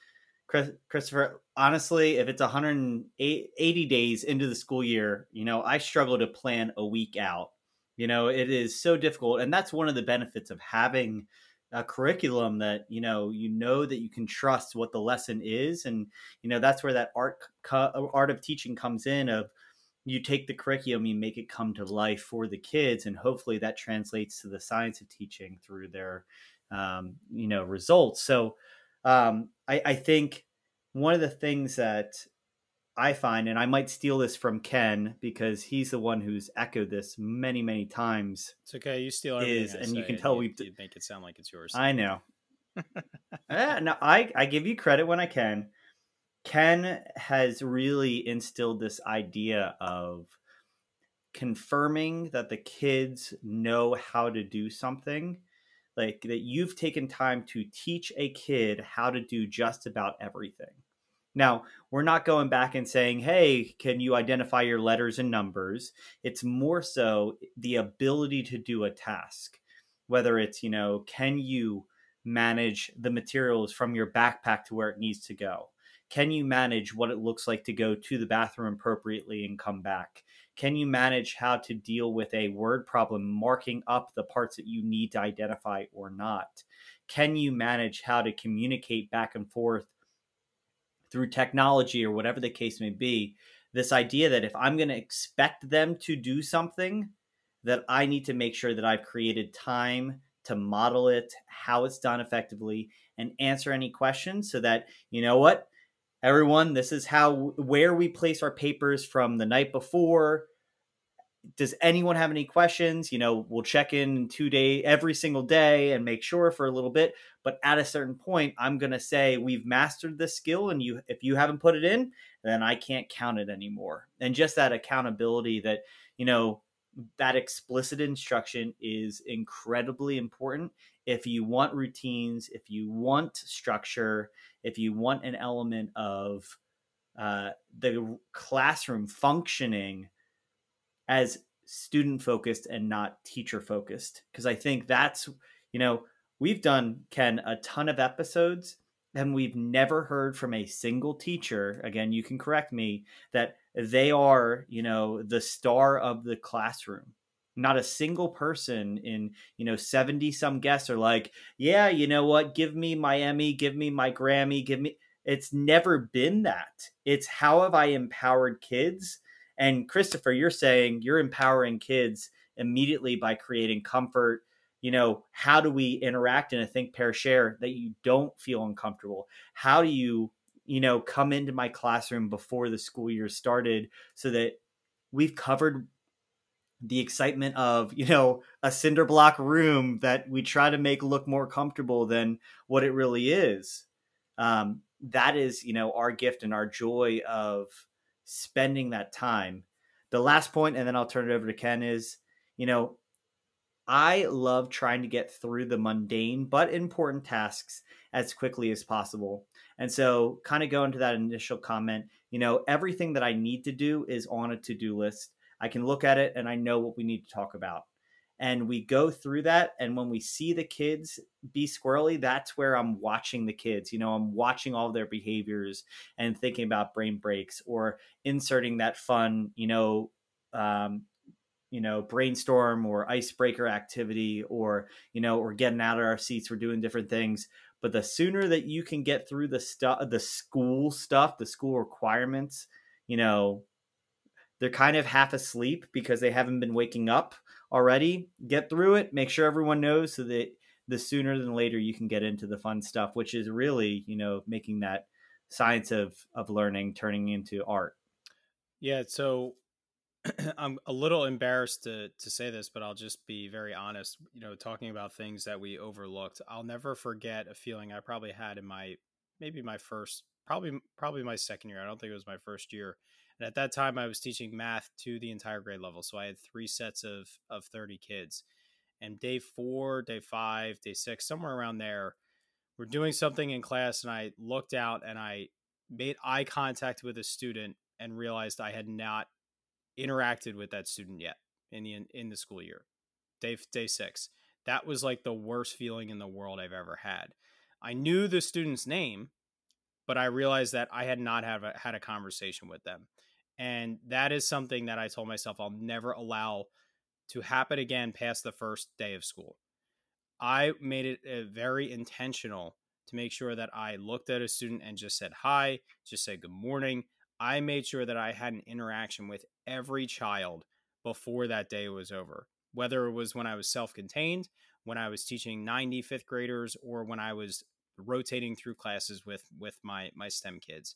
Chris, Christopher, honestly, if it's 180 days into the school year, you know, I struggle to plan a week out. You know, it is so difficult. And that's one of the benefits of having a curriculum that, you know, you know that you can trust what the lesson is. And, you know, that's where that art, art of teaching comes in of, you take the curriculum, you make it come to life for the kids, and hopefully that translates to the science of teaching through their, um, you know, results. So, um, I, I think one of the things that I find, and I might steal this from Ken because he's the one who's echoed this many, many times. It's okay. You steal everything. Is, and you can tell we make it sound like it's yours. I know. eh, no, I, I give you credit when I can. Ken has really instilled this idea of confirming that the kids know how to do something like that you've taken time to teach a kid how to do just about everything. Now, we're not going back and saying, hey, can you identify your letters and numbers? It's more so the ability to do a task, whether it's, you know, can you manage the materials from your backpack to where it needs to go? Can you manage what it looks like to go to the bathroom appropriately and come back? Can you manage how to deal with a word problem, marking up the parts that you need to identify or not? Can you manage how to communicate back and forth through technology or whatever the case may be? This idea that if I'm going to expect them to do something, that I need to make sure that I've created time to model it, how it's done effectively, and answer any questions so that, you know what, everyone, this is how, where we place our papers from the night before. Does anyone have any questions? You know, we'll check in two day every single day and make sure for a little bit. But at a certain point, I'm gonna say we've mastered this skill, and you if you haven't put it in, then I can't count it anymore. And just that accountability that you know that explicit instruction is incredibly important if you want routines, if you want structure, if you want an element of uh, the classroom functioning as student focused and not teacher focused. Because I think that's, you know, we've done, Ken, a ton of episodes and we've never heard from a single teacher again you can correct me that they are you know the star of the classroom not a single person in you know 70 some guests are like yeah you know what? Give me my emmy give me my grammy give me it's never been that. It's how have i empowered kids? And christopher you're saying you're empowering kids immediately by creating comfort. You know how do we interact in a think pair share that you don't feel uncomfortable? How do you you know come into my classroom before the school year started so that we've covered the excitement of you know a cinder block room that we try to make look more comfortable than what it really is um, that is you know our gift and our joy of spending that time the last point and then i'll turn it over to ken is you know I love trying to get through the mundane but important tasks as quickly as possible. And so, kind of go into that initial comment, you know, everything that I need to do is on a to do list. I can look at it and I know what we need to talk about. And we go through that. And when we see the kids be squirrely, that's where I'm watching the kids. You know, I'm watching all their behaviors and thinking about brain breaks or inserting that fun, you know, um, you know brainstorm or icebreaker activity or you know we're getting out of our seats we're doing different things but the sooner that you can get through the stuff the school stuff the school requirements you know they're kind of half asleep because they haven't been waking up already get through it make sure everyone knows so that the sooner than later you can get into the fun stuff which is really you know making that science of of learning turning into art yeah so I'm a little embarrassed to to say this, but I'll just be very honest. You know, talking about things that we overlooked, I'll never forget a feeling I probably had in my maybe my first, probably probably my second year. I don't think it was my first year. And at that time, I was teaching math to the entire grade level, so I had three sets of of thirty kids. And day four, day five, day six, somewhere around there, we're doing something in class, and I looked out and I made eye contact with a student and realized I had not interacted with that student yet in the in the school year. Day day 6. That was like the worst feeling in the world I've ever had. I knew the student's name, but I realized that I had not have a, had a conversation with them. And that is something that I told myself I'll never allow to happen again past the first day of school. I made it uh, very intentional to make sure that I looked at a student and just said hi, just said good morning. I made sure that I had an interaction with every child before that day was over, whether it was when I was self contained, when I was teaching 90 fifth graders, or when I was rotating through classes with with my my STEM kids.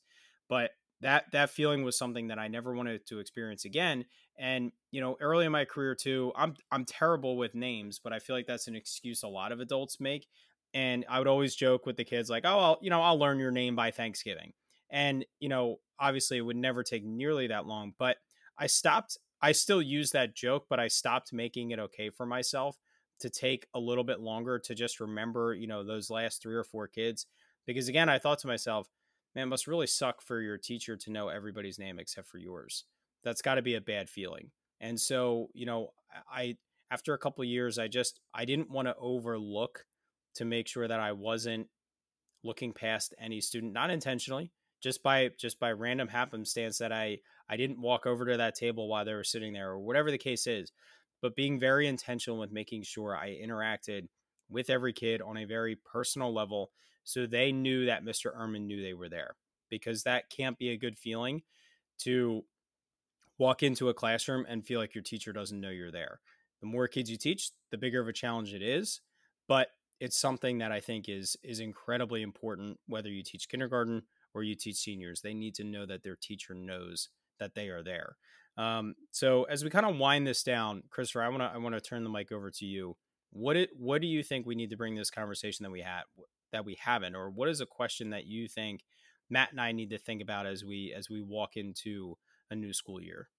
But that that feeling was something that I never wanted to experience again. And you know, early in my career too, I'm I'm terrible with names, but I feel like that's an excuse a lot of adults make. And I would always joke with the kids like, "Oh, I'll, you know, I'll learn your name by Thanksgiving." And you know, obviously, it would never take nearly that long, but I stopped. I still use that joke, but I stopped making it okay for myself to take a little bit longer to just remember, you know, those last three or four kids. Because again, I thought to myself, man, must really suck for your teacher to know everybody's name except for yours. That's got to be a bad feeling. And so, you know, I after a couple years, I just I didn't want to overlook to make sure that I wasn't looking past any student, not intentionally, just by just by random happenstance that I I didn't walk over to that table while they were sitting there, or whatever the case is. But being very intentional with making sure I interacted with every kid on a very personal level so they knew that Mr. Ehrman knew they were there because that can't be a good feeling to walk into a classroom and feel like your teacher doesn't know you're there. The more kids you teach, the bigger of a challenge it is, but it's something that I think is is incredibly important whether you teach kindergarten or you teach seniors. They need to know that their teacher knows that they are there. Um, so as we kind of wind this down, Christopher, I want to I want to turn the mic over to you. What it what do you think we need to bring this conversation that we had that we haven't, or what is a question that you think Matt and I need to think about as we as we walk into a new school year?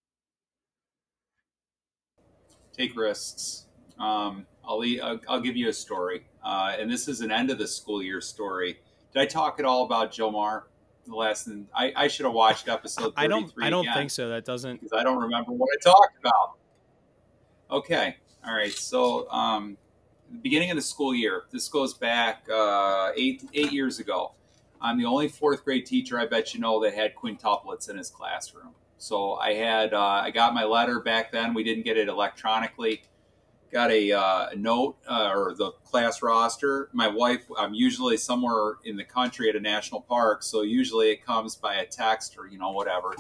Take risks. Um, I'll, I'll, I'll give you a story, uh, and this is an end of the school year story. Did I talk at all about Jomar? The last, I, I should have watched episode. I don't. I don't think so. That doesn't because I don't remember what I talked about. Okay, all right. So, um, the beginning of the school year. This goes back uh, eight eight years ago. I'm the only fourth grade teacher I bet you know that had quintuplets in his classroom. So I had uh, I got my letter back then. We didn't get it electronically. Got a, uh, note uh, or the class roster. My wife, I'm usually somewhere in the country at a national park, so usually it comes by a text or you know whatever.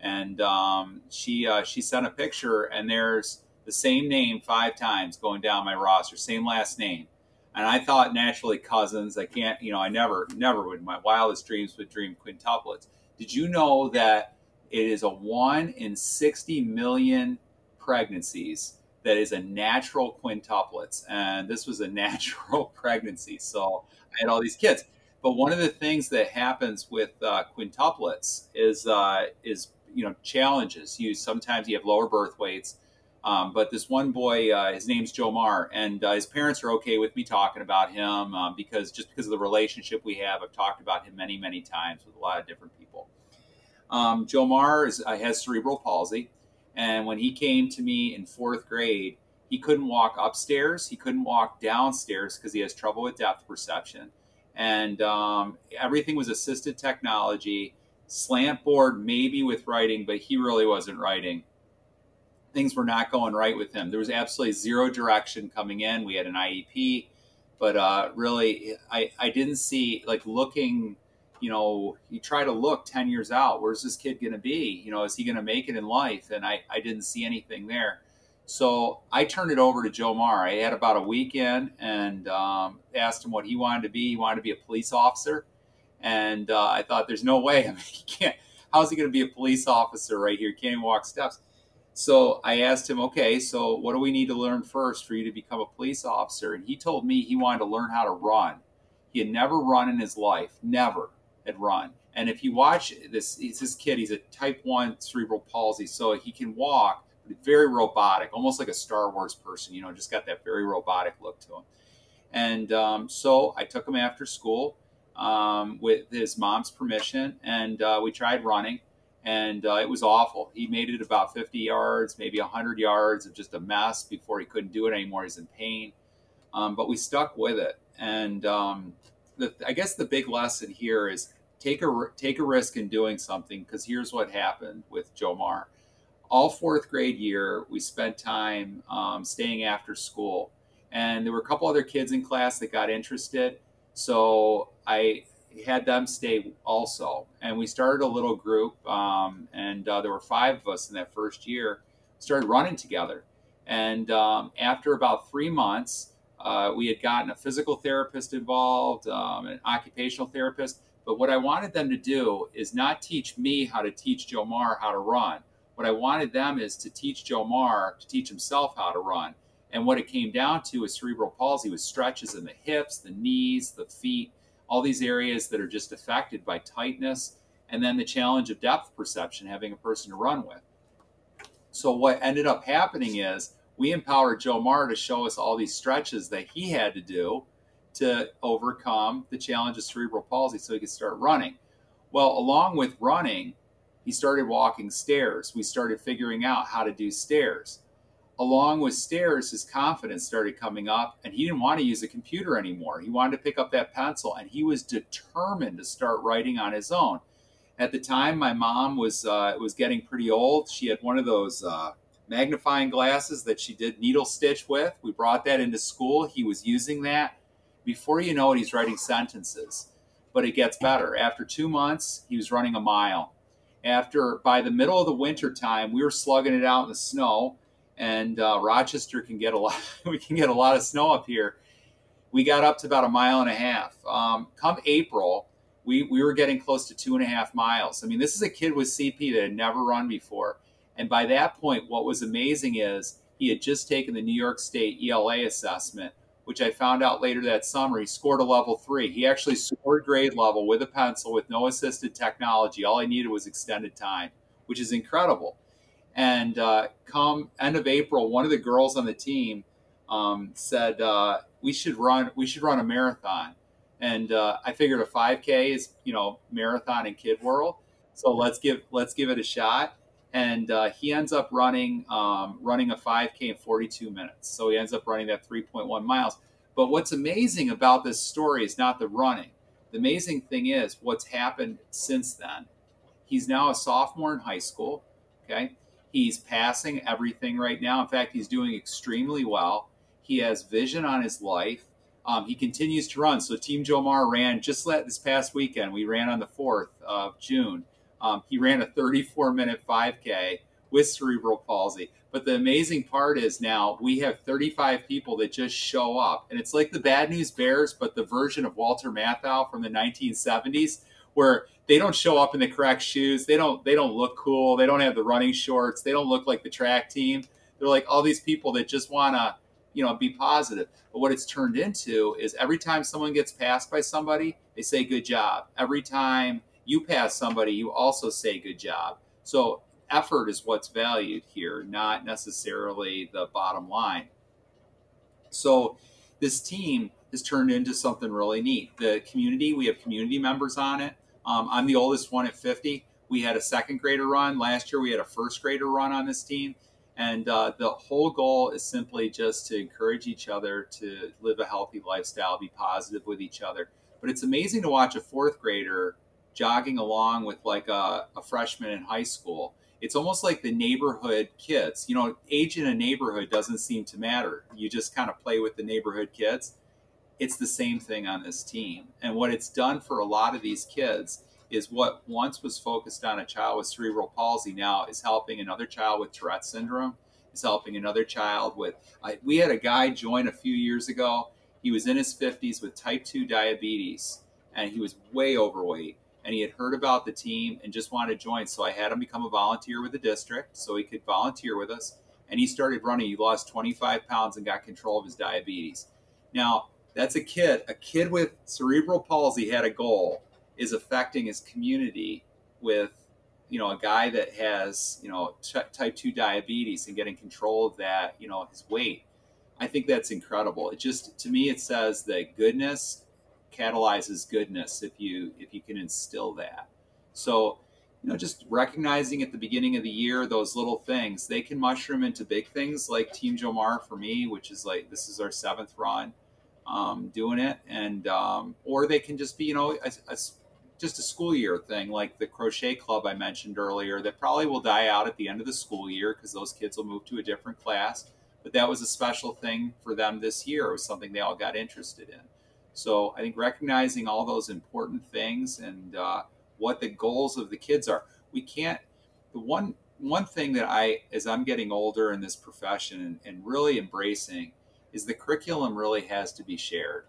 And um, she uh, she sent a picture, and there's the same name five times going down my roster, same last name. And I thought naturally cousins. I can't, you know, I never, never would. My wildest dreams would dream quintuplets. Did you know that it is a one in 60 million pregnancies that is a natural quintuplets? And this was a natural pregnancy. So I had all these kids. But one of the things that happens with uh, quintuplets is, uh, is, you know, challenges. You sometimes you have lower birth weights um, but this one boy, uh, his name's Jomar, and uh, his parents are okay with me talking about him um, because just because of the relationship we have, I've talked about him many, many times with a lot of different people. Um, Jomar is, uh, has cerebral palsy, and when he came to me in fourth grade, he couldn't walk upstairs, he couldn't walk downstairs because he has trouble with depth perception, and um, everything was assisted technology, slant board maybe with writing, but he really wasn't writing things were not going right with him. There was absolutely zero direction coming in. We had an IEP, but uh, really, I, I didn't see like looking. You know, you try to look ten years out. Where's this kid going to be? You know, is he going to make it in life? And I, I didn't see anything there. So I turned it over to Jomar. I had about a weekend and um, asked him what he wanted to be. He wanted to be a police officer, and uh, I thought, there's no way. I mean, he can't. How's he going to be a police officer right here? He can't even walk steps. So I asked him, okay, so what do we need to learn first for you to become a police officer? And he told me he wanted to learn how to run. He had never run in his life, never had run. And if you watch this, he's this kid, he's a type 1 cerebral palsy, so he can walk, but very robotic, almost like a Star Wars person, you know, just got that very robotic look to him. And um, so I took him after school um, with his mom's permission, and uh, we tried running and uh, it was awful. He made it about 50 yards, maybe 100 yards of just a mess before he couldn't do it anymore. He's in pain, um, but we stuck with it. And um, the, I guess the big lesson here is take a take a risk in doing something because here's what happened with Jomar. All fourth grade year, we spent time um, staying after school, and there were a couple other kids in class that got interested. So I had them stay also. And we started a little group, um, and uh, there were five of us in that first year. Started running together, and um, after about three months, uh, we had gotten a physical therapist involved, um, an occupational therapist. But what I wanted them to do is not teach me how to teach Joe Jomar how to run. What I wanted them is to teach Joe Jomar to teach himself how to run. And what it came down to is cerebral palsy with stretches in the hips, the knees, the feet, all these areas that are just affected by tightness, and then the challenge of depth perception, having a person to run with. So, what ended up happening is we empowered Jomar to show us all these stretches that he had to do to overcome the challenge of cerebral palsy so he could start running. Well, along with running, he started walking stairs. We started figuring out how to do stairs along with stairs, his confidence started coming up, and he didn't want to use a computer anymore. He wanted to pick up that pencil, and he was determined to start writing on his own. At the time, my mom was uh, was getting pretty old. She had one of those uh, magnifying glasses that she did needle stitch with. We brought that into school. He was using that. Before you know it, he's writing sentences. But it gets better. After two months, he was running a mile. After by the middle of the winter time, we were slugging it out in the snow, and uh, Rochester can get a lot. we can get a lot of snow up here. We got up to about a mile and a half. Um, come April, we we were getting close to two and a half miles. I mean, this is a kid with CP that had never run before and by that point, what was amazing is he had just taken the New York State ELA assessment, which I found out later that summer. He scored a level three. He actually scored grade level with a pencil with no assisted technology. All I needed was extended time, which is incredible. And uh, come end of April, one of the girls on the team um, said uh, we should run we should run a marathon. And uh, I figured a 5K is you know marathon in Kid World, so let's give let's give it a shot and uh, he ends up running um, running a 5K in 42 minutes. So he ends up running that 3.1 miles. But what's amazing about this story is not the running. The amazing thing is what's happened since then. He's now a sophomore in high school. Okay, he's passing everything right now. In fact, he's doing extremely well. He has vision on his life. Um, he continues to run. So Team Jomar ran just this past weekend. We ran on the 4th of June um, he ran a 34 minute 5K with cerebral palsy. But the amazing part is now we have 35 people that just show up. And it's like the Bad News Bears, but the version of Walter Matthau from the 1970s, where they don't show up in the correct shoes. They don't they don't look cool. They don't have the running shorts. They don't look like the track team. They're like all these people that just want to, you know, be positive. But what it's turned into is every time someone gets passed by somebody, they say good job. Every time you pass somebody, you also say good job. So effort is what's valued here, not necessarily the bottom line. So this team has turned into something really neat. The community, we have community members on it. Um, I'm the oldest one at 50. We had a second grader run. Last year, we had a first grader run on this team. And uh, the whole goal is simply just to encourage each other to live a healthy lifestyle, be positive with each other. But it's amazing to watch a fourth grader jogging along with like a, a freshman in high school. It's almost like the neighborhood kids. You know, age in a neighborhood doesn't seem to matter. You just kind of play with the neighborhood kids. It's the same thing on this team. And what it's done for a lot of these kids is what once was focused on a child with cerebral palsy now is helping another child with Tourette syndrome, is helping another child with. I, we had a guy join a few years ago. He was in his 50s with type 2 diabetes and he was way overweight and he had heard about the team and just wanted to join. So I had him become a volunteer with the district so he could volunteer with us. And he started running. He lost 25 pounds and got control of his diabetes. Now, that's a kid. A kid with cerebral palsy had a goal, is affecting his community with, you know, a guy that has, you know, type 2 diabetes and getting control of that, you know, his weight. I think that's incredible. It just, to me, it says that goodness catalyzes goodness if you if you can instill that. So, you know, just recognizing at the beginning of the year those little things, they can mushroom into big things like Team Jomar for me, which is like this is our seventh run um, doing it, and um, or they can just be you know a, a, just a school year thing like the crochet club I mentioned earlier that probably will die out at the end of the school year because those kids will move to a different class. But that was a special thing for them this year. It was something they all got interested in. So I think recognizing all those important things and uh, what the goals of the kids are. We can't. The one one thing that I, as I'm getting older in this profession and, and really embracing, is the curriculum really has to be shared.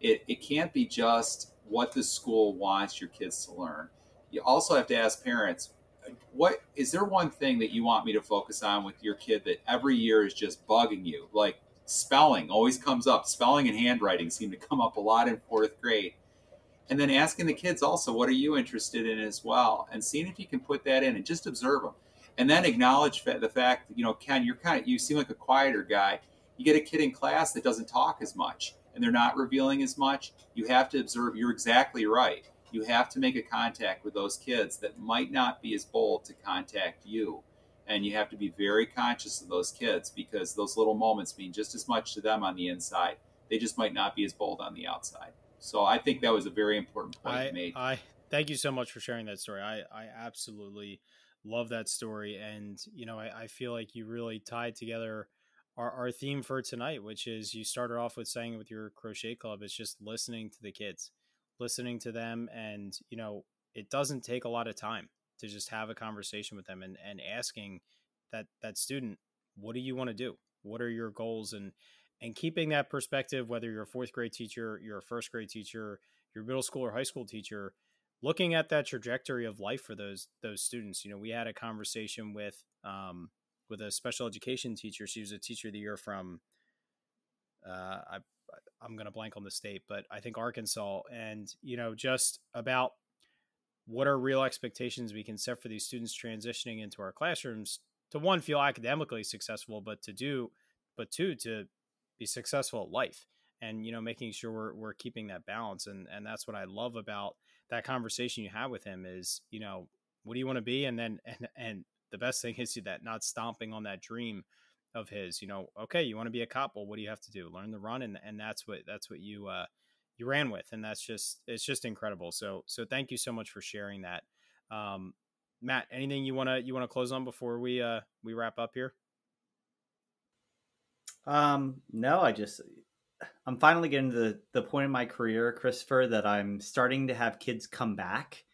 It, it can't be just what the school wants your kids to learn. You also have to ask parents, what is there one thing that you want me to focus on with your kid that every year is just bugging you? Like spelling always comes up. Spelling and handwriting seem to come up a lot in fourth grade. And then asking the kids also, what are you interested in as well? And seeing if you can put that in and just observe them. And then acknowledge the fact that, you know, Ken, you're kind of, you seem like a quieter guy. You get a kid in class that doesn't talk as much and they're not revealing as much. You have to observe, you're exactly right. You have to make a contact with those kids that might not be as bold to contact you and you have to be very conscious of those kids because those little moments mean just as much to them on the inside. They just might not be as bold on the outside. So I think that was a very important point I, made. I thank you so much for sharing that story. I, I absolutely love that story. And, you know, I, I feel like you really tied together our, our theme for tonight, which is you started off with saying with your crochet club, it's just listening to the kids, listening to them. And, you know, it doesn't take a lot of time to just have a conversation with them and, and asking that, that student, what do you want to do? What are your goals? And, and keeping that perspective, whether you're a fourth grade teacher, you're a first grade teacher, your middle school or high school teacher, looking at that trajectory of life for those those students. You know, we had a conversation with um, with a special education teacher. She was a teacher of the year from uh, I I'm going to blank on the state, but I think Arkansas, and you know, just about what are real expectations we can set for these students transitioning into our classrooms to one feel academically successful, but to do, but two to be successful at life and you know making sure we're, we're keeping that balance and and that's what i love about that conversation you have with him is you know what do you want to be and then and and the best thing is that not stomping on that dream of his you know okay you want to be a cop? Well what do you have to do? Learn the run? And and that's what that's what you uh you ran with and that's just it's just incredible. So so thank you so much for sharing that. Um matt anything you want to you want to close on before we uh we wrap up here? Um no i just I'm finally getting to the, the point in my career, Christopher, that I'm starting to have kids come back.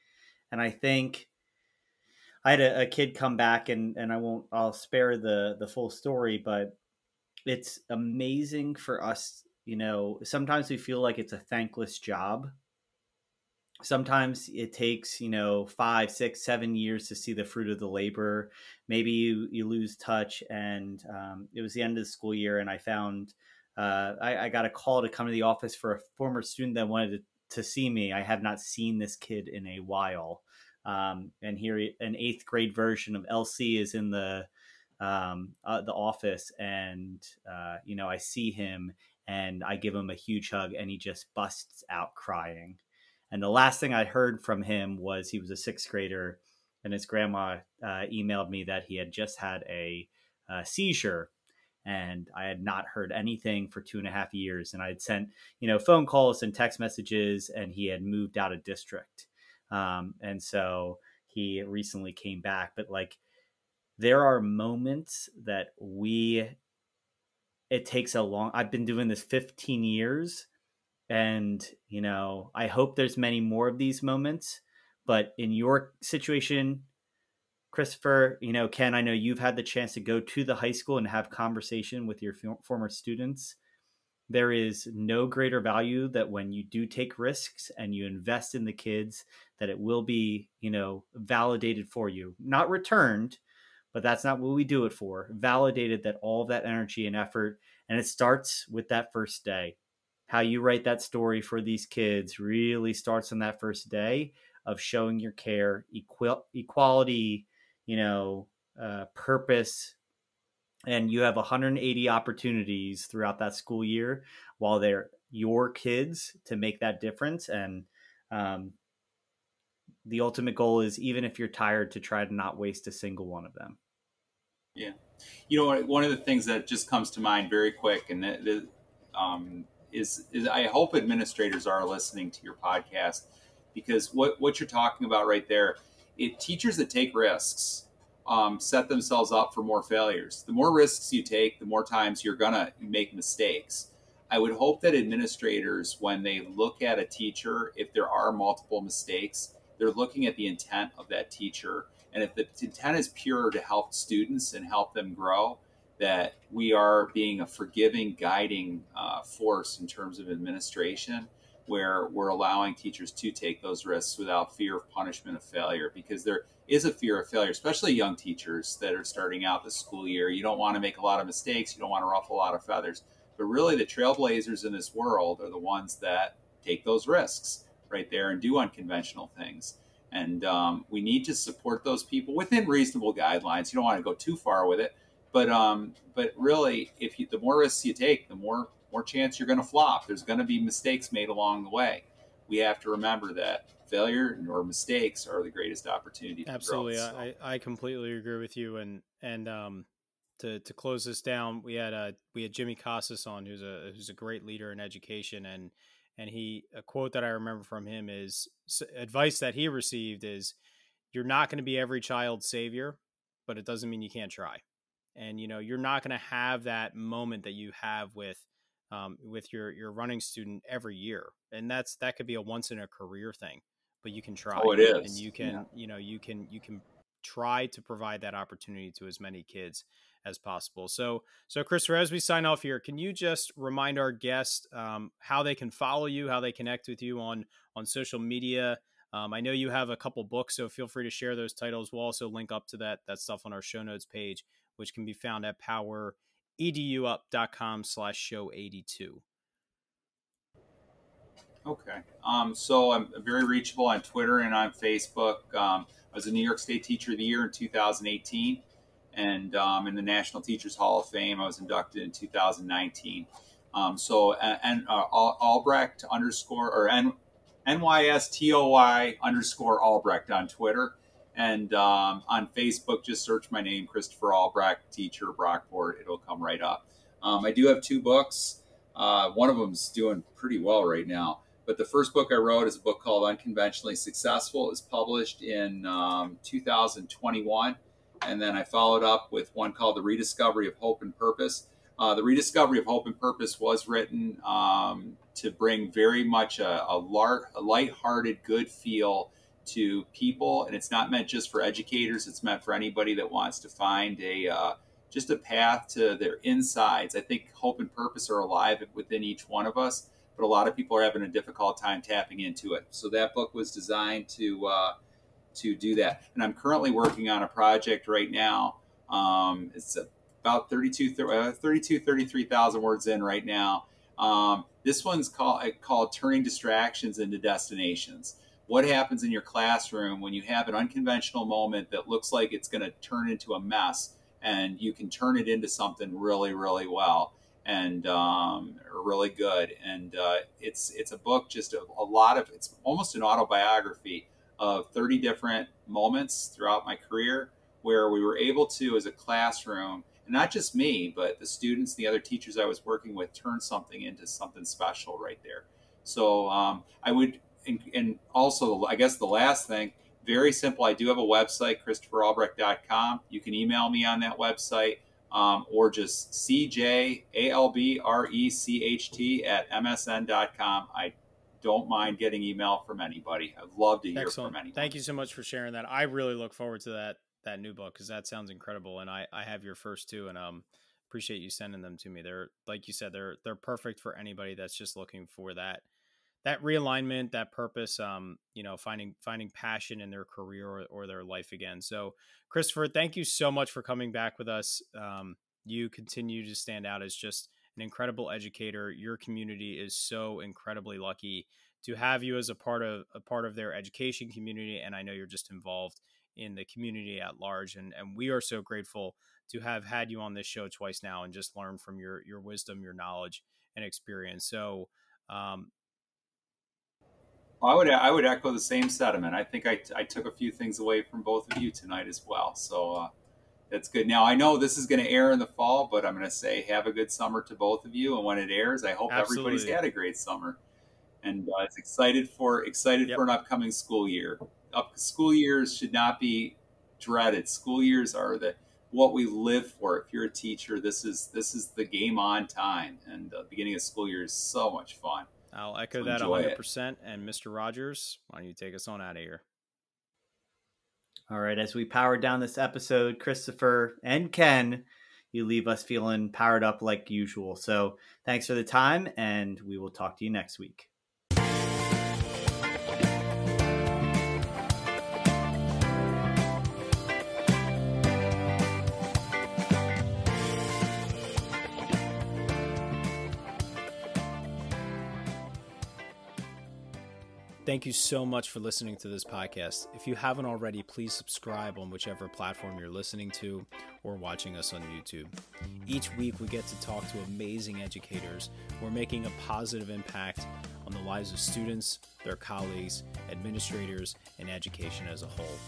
And I think I had a, a, kid come back and, and I won't I'll spare the the full story, but it's amazing for us, you know, sometimes we feel like it's a thankless job. Sometimes it takes, you know, five, six, seven years to see the fruit of the labor. Maybe you, you lose touch. And um, it was the end of the school year, and I found uh, I, I, got a call to come to the office for a former student that wanted to, to see me. I have not seen this kid in a while. Um, and here, an eighth grade version of LC is in the um, uh, the office, and uh, you know, I see him and I give him a huge hug, and he just busts out crying. And the last thing I heard from him was he was a sixth grader, and his grandma uh, emailed me that he had just had a, a seizure and I had not heard anything for two and a half years. And I had sent, you know, phone calls and text messages, and he had moved out of district. Um, and so he recently came back. But like, there are moments that we, it takes a long, I've been doing this 15 years. And, you know, I hope there's many more of these moments. But in your situation, Christopher, you know, Ken, I know you've had the chance to go to the high school and have conversation with your former students. There is no greater value that when you do take risks and you invest in the kids, that it will be, you know, validated for you, not returned, but that's not what we do it for. Validated that all of that energy and effort, and it starts with that first day. How you write that story for these kids really starts on that first day of showing your care, equal, equality, you know, uh, purpose, and you have 180 opportunities throughout that school year while they're your kids to make that difference. And um, the ultimate goal is even if you're tired, to try to not waste a single one of them. Yeah. You know, one of the things that just comes to mind very quick, and that, um, is, is I hope administrators are listening to your podcast because what, what you're talking about right there it, teachers that take risks um, set themselves up for more failures. The more risks you take, the more times you're going to make mistakes. I would hope that administrators, when they look at a teacher, if there are multiple mistakes, they're looking at the intent of that teacher. And if the intent is pure to help students and help them grow, that we are being a forgiving, guiding uh, force in terms of administration where we're allowing teachers to take those risks without fear of punishment of failure because there is a fear of failure, especially young teachers that are starting out the school year. You don't want to make a lot of mistakes, you don't want to ruffle a lot of feathers. But really, the trailblazers in this world are the ones that take those risks right there and do unconventional things. And um, we need to support those people within reasonable guidelines. You don't want to go too far with it, but um, but really, if you, the more risks you take, the more more chance you're going to flop. There's going to be mistakes made along the way. We have to remember that failure or mistakes are the greatest opportunity. Absolutely, growth, so. I, I completely agree with you. And and um, to to close this down, we had uh we had Jimmy Casas on, who's a who's a great leader in education, and and he a quote that I remember from him is advice that he received is you're not going to be every child's savior, but it doesn't mean you can't try. And you know, you're not going to have that moment that you have with um, with your your running student every year, and that's that could be a once in a career thing. But you can try. Oh, it is, and you can yeah. you know you can you can try to provide that opportunity to as many kids as possible. So, so Christopher, as we sign off here, can you just remind our guests um, how they can follow you, how they connect with you on on social media? Um, I know you have a couple books, so feel free to share those titles. We'll also link up to that that stuff on our show notes page, which can be found at poweredup.com slash show 82. Okay. Um, so I'm very reachable on Twitter and on Facebook. Um, I was a New York State Teacher of the Year in 2018 and um, in the National Teachers Hall of Fame. I was inducted in 2019. Um, so and uh, Albrecht underscore or N, NYSTOY underscore Albrecht on Twitter. And um, on Facebook, just search my name, Christopher Albrecht, teacher, Brockport. It'll come right up. Um, I do have two books. Uh, one of them's doing pretty well right now. But the first book I wrote is a book called Unconventionally Successful. It was published in um, 2021 and then I followed up with one called The Rediscovery of Hope and Purpose. Uh, the Rediscovery of Hope and Purpose was written um, to bring very much a, a, lar- a lighthearted, good feel to people, and it's not meant just for educators. It's meant for anybody that wants to find a uh, just a path to their insides. I think hope and purpose are alive within each one of us, but a lot of people are having a difficult time tapping into it. So that book was designed to uh, to do that. And I'm currently working on a project right now. Um, it's about 32, uh, 32 33,000 words in right now. Um, this one's called, uh, called Turning Distractions into Destinations. What happens in your classroom when you have an unconventional moment that looks like it's going to turn into a mess and you can turn it into something really, really well and um, really good. And uh, it's it's a book, just a, a, lot of it's almost an autobiography of 30 different moments throughout my career where we were able to, as a classroom, and not just me, but the students, the other teachers I was working with, turn something into something special right there. So um, I would, and, and, also, I guess the last thing, very simple. I do have a website, ChristopherAlbrecht.com. You can email me on that website. Um, or just cjalbrecht at msn.com. I don't mind getting email from anybody. I'd love to hear Excellent. from anyone. Thank you so much for sharing that. I really look forward to that that new book because that sounds incredible. And I I have your first two, and um appreciate you sending them to me. They're like you said, they're they're perfect for anybody that's just looking for that that realignment, that purpose, um, you know, finding finding passion in their career or, or their life again. So, Christopher, thank you so much for coming back with us. Um, you continue to stand out as just an incredible educator. Your community is so incredibly lucky to have you as a part of a part of their education community, and I know you're just involved in the community at large. And and we are so grateful to have had you on this show twice now and just learn from your your wisdom, your knowledge, and experience. So. Um, I would I would echo the same sentiment. I think I, I took a few things away from both of you tonight as well. So uh, that's good. Now I know this is going to air in the fall, but I'm going to say have a good summer to both of you. And when it airs, I hope Absolutely. everybody's had a great summer, and uh, it's excited for excited yep. for an upcoming school year. Up school years should not be dreaded. School years are the what we live for. If you're a teacher, this is this is the game on time, and the beginning of school year is so much fun. I'll echo that 100. percent And Mr. Rogers, why don't you take us on out of here? All right, as we power down this episode, Christopher and Ken, you leave us feeling powered up like usual. So thanks for the time, and we will talk to you next week. Thank you so much for listening to this podcast. If you haven't already, please subscribe on whichever platform you're listening to or watching us on YouTube. Each week, we get to talk to amazing educators who are making a positive impact on the lives of students, their colleagues, administrators, and education as a whole.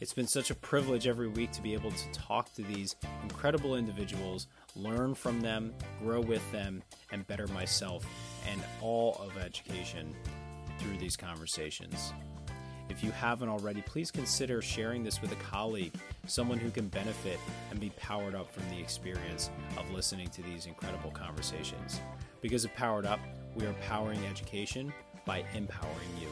It's been such a privilege every week to be able to talk to these incredible individuals, learn from them, grow with them, and better myself and all of education through these conversations. If you haven't already, please consider sharing this with a colleague, someone who can benefit and be powered up from the experience of listening to these incredible conversations. Because of Powered Up, we are powering education by empowering you.